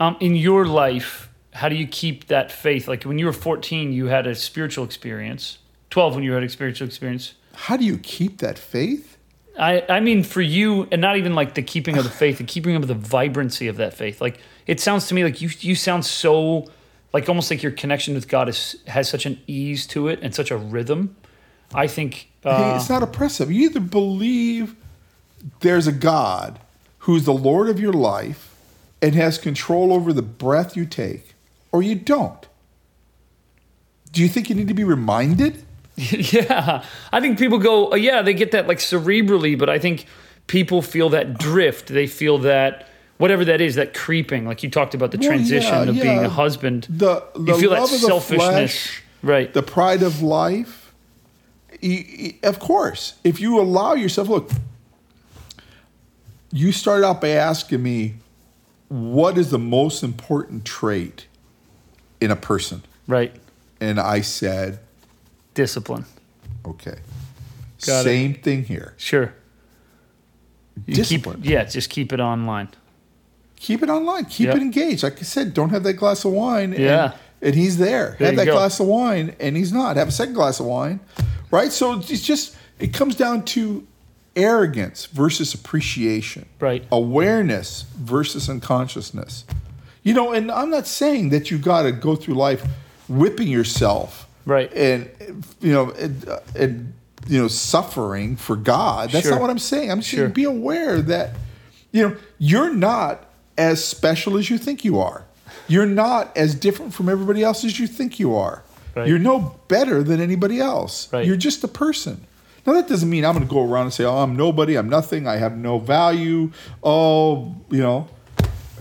A: Um, in your life, how do you keep that faith? Like when you were 14, you had a spiritual experience. 12 when you had a spiritual experience.
B: How do you keep that faith?
A: I, I mean, for you, and not even like the keeping of the faith, the keeping of the vibrancy of that faith. Like it sounds to me like you you sound so like almost like your connection with God is has such an ease to it and such a rhythm. I think
B: Hey,
A: uh,
B: it's not oppressive. You either believe there's a God who's the Lord of your life and has control over the breath you take, or you don't. Do you think you need to be reminded?
A: yeah, I think people go, oh, yeah, they get that like cerebrally, but I think people feel that drift. They feel that whatever that is, that creeping. Like you talked about the
B: Well,
A: transition
B: yeah,
A: of being a husband.
B: The, the
A: you feel that selfishness,
B: flesh,
A: right?
B: the pride of life. Of course, if you allow yourself, look, you started out by asking me, what is the most important trait in a person?
A: right.
B: And I said,
A: Discipline.
B: okay.
A: Got it.
B: Same thing here.
A: Sure. You
B: Discipline.
A: Keep, yeah, just keep it online.
B: Keep it online. Keep
A: Yep.
B: it engaged. Like I said, don't have that glass of wine. And,
A: Yeah.
B: And he's there.
A: There
B: have
A: you
B: that
A: go.
B: glass of wine and he's not. Have a second glass of wine. Right? So it's just, it comes down to arrogance versus appreciation.
A: Right.
B: Awareness versus unconsciousness. You know, and I'm not saying that you got to go through life whipping yourself.
A: Right.
B: And, you know, and, uh, and you know, suffering for God. That's
A: Sure.
B: not what I'm saying. I'm
A: Sure.
B: saying be aware that, you know, you're not as special as you think you are. You're not as different from everybody else as you think you are.
A: Right.
B: You're no better than anybody else.
A: Right.
B: You're just a person. Now that doesn't mean I'm going to go around and say, "Oh, I'm nobody. I'm nothing. I have no value." Oh, you know,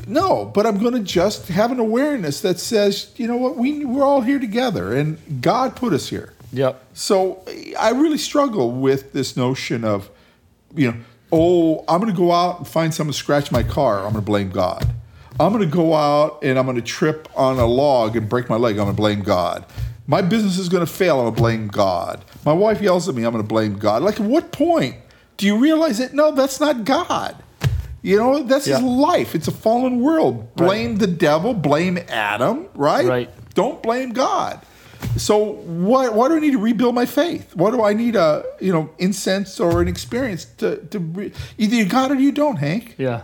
B: no. But I'm going to just have an awareness that says, you know what, we we're all here together, and God put us here.
A: Yep.
B: So I really struggle with this notion of, you know, oh, I'm going to go out and find someone to scratch my car. I'm going to blame God. I'm going to go out and I'm going to trip on a log and break my leg. I'm going to blame God. My business is going to fail. I'm going to blame God. My wife yells at me. I'm going to blame God. Like, at what point do you realize that no, that's not God? You know, that's his life. It's a fallen world. Blame the devil. Blame Adam. Right.
A: Right.
B: Don't blame God. So why why do I need to rebuild my faith? Why do I need a you know incense or an experience to to re- either you got it or you don't, Hank?
A: Yeah.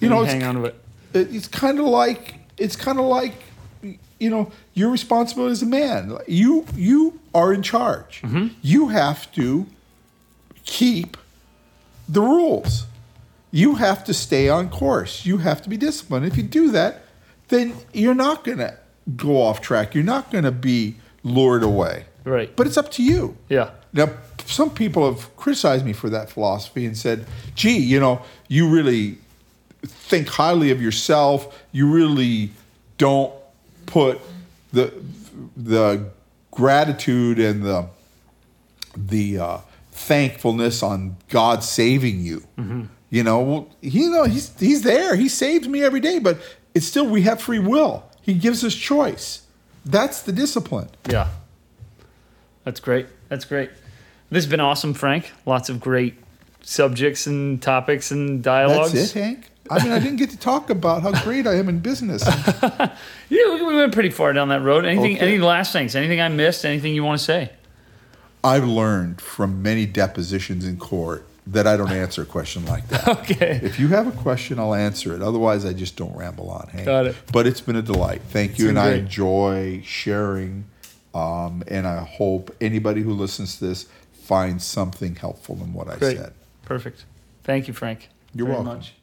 B: You know,
A: You
B: it's,
A: hang on to it.
B: it- it's kind of like it's kind of like you know your responsibility as a man. You you are in charge. Mm-hmm. You have to keep the rules. You have to stay on course. You have to be disciplined. If you do that, then you're not going to go off track. You're not going to be lured away.
A: Right.
B: But it's up to you.
A: Yeah.
B: Now, some people have criticized me for that philosophy and said, gee, you know, you really think highly of yourself. You really don't put the the gratitude and the the uh, thankfulness on God saving you. You know, well, you know, he's he's there. He saves me every day, but it's still we have free will. He gives us choice. That's the discipline.
A: Yeah. That's great. That's great. This has been awesome, Frank. Lots of great subjects and topics and dialogues.
B: That's it, Hank. I mean, I didn't get to talk about how great I am in business.
A: Yeah, we we went pretty far down that road. Anything?
B: Okay.
A: Any last things? Anything I missed? Anything you want to say?
B: I've learned from many depositions in court that I don't answer a question like that.
A: Okay.
B: If you have a question, I'll answer it. Otherwise, I just don't ramble on. Hank.
A: Got it.
B: But it's been a delight. Thank you,
A: been
B: and I enjoy sharing. Um, and I hope anybody who listens to this finds something helpful in what I
A: Great.
B: said.
A: Perfect. Thank you, Frank.
B: You're
A: very
B: welcome.
A: Much.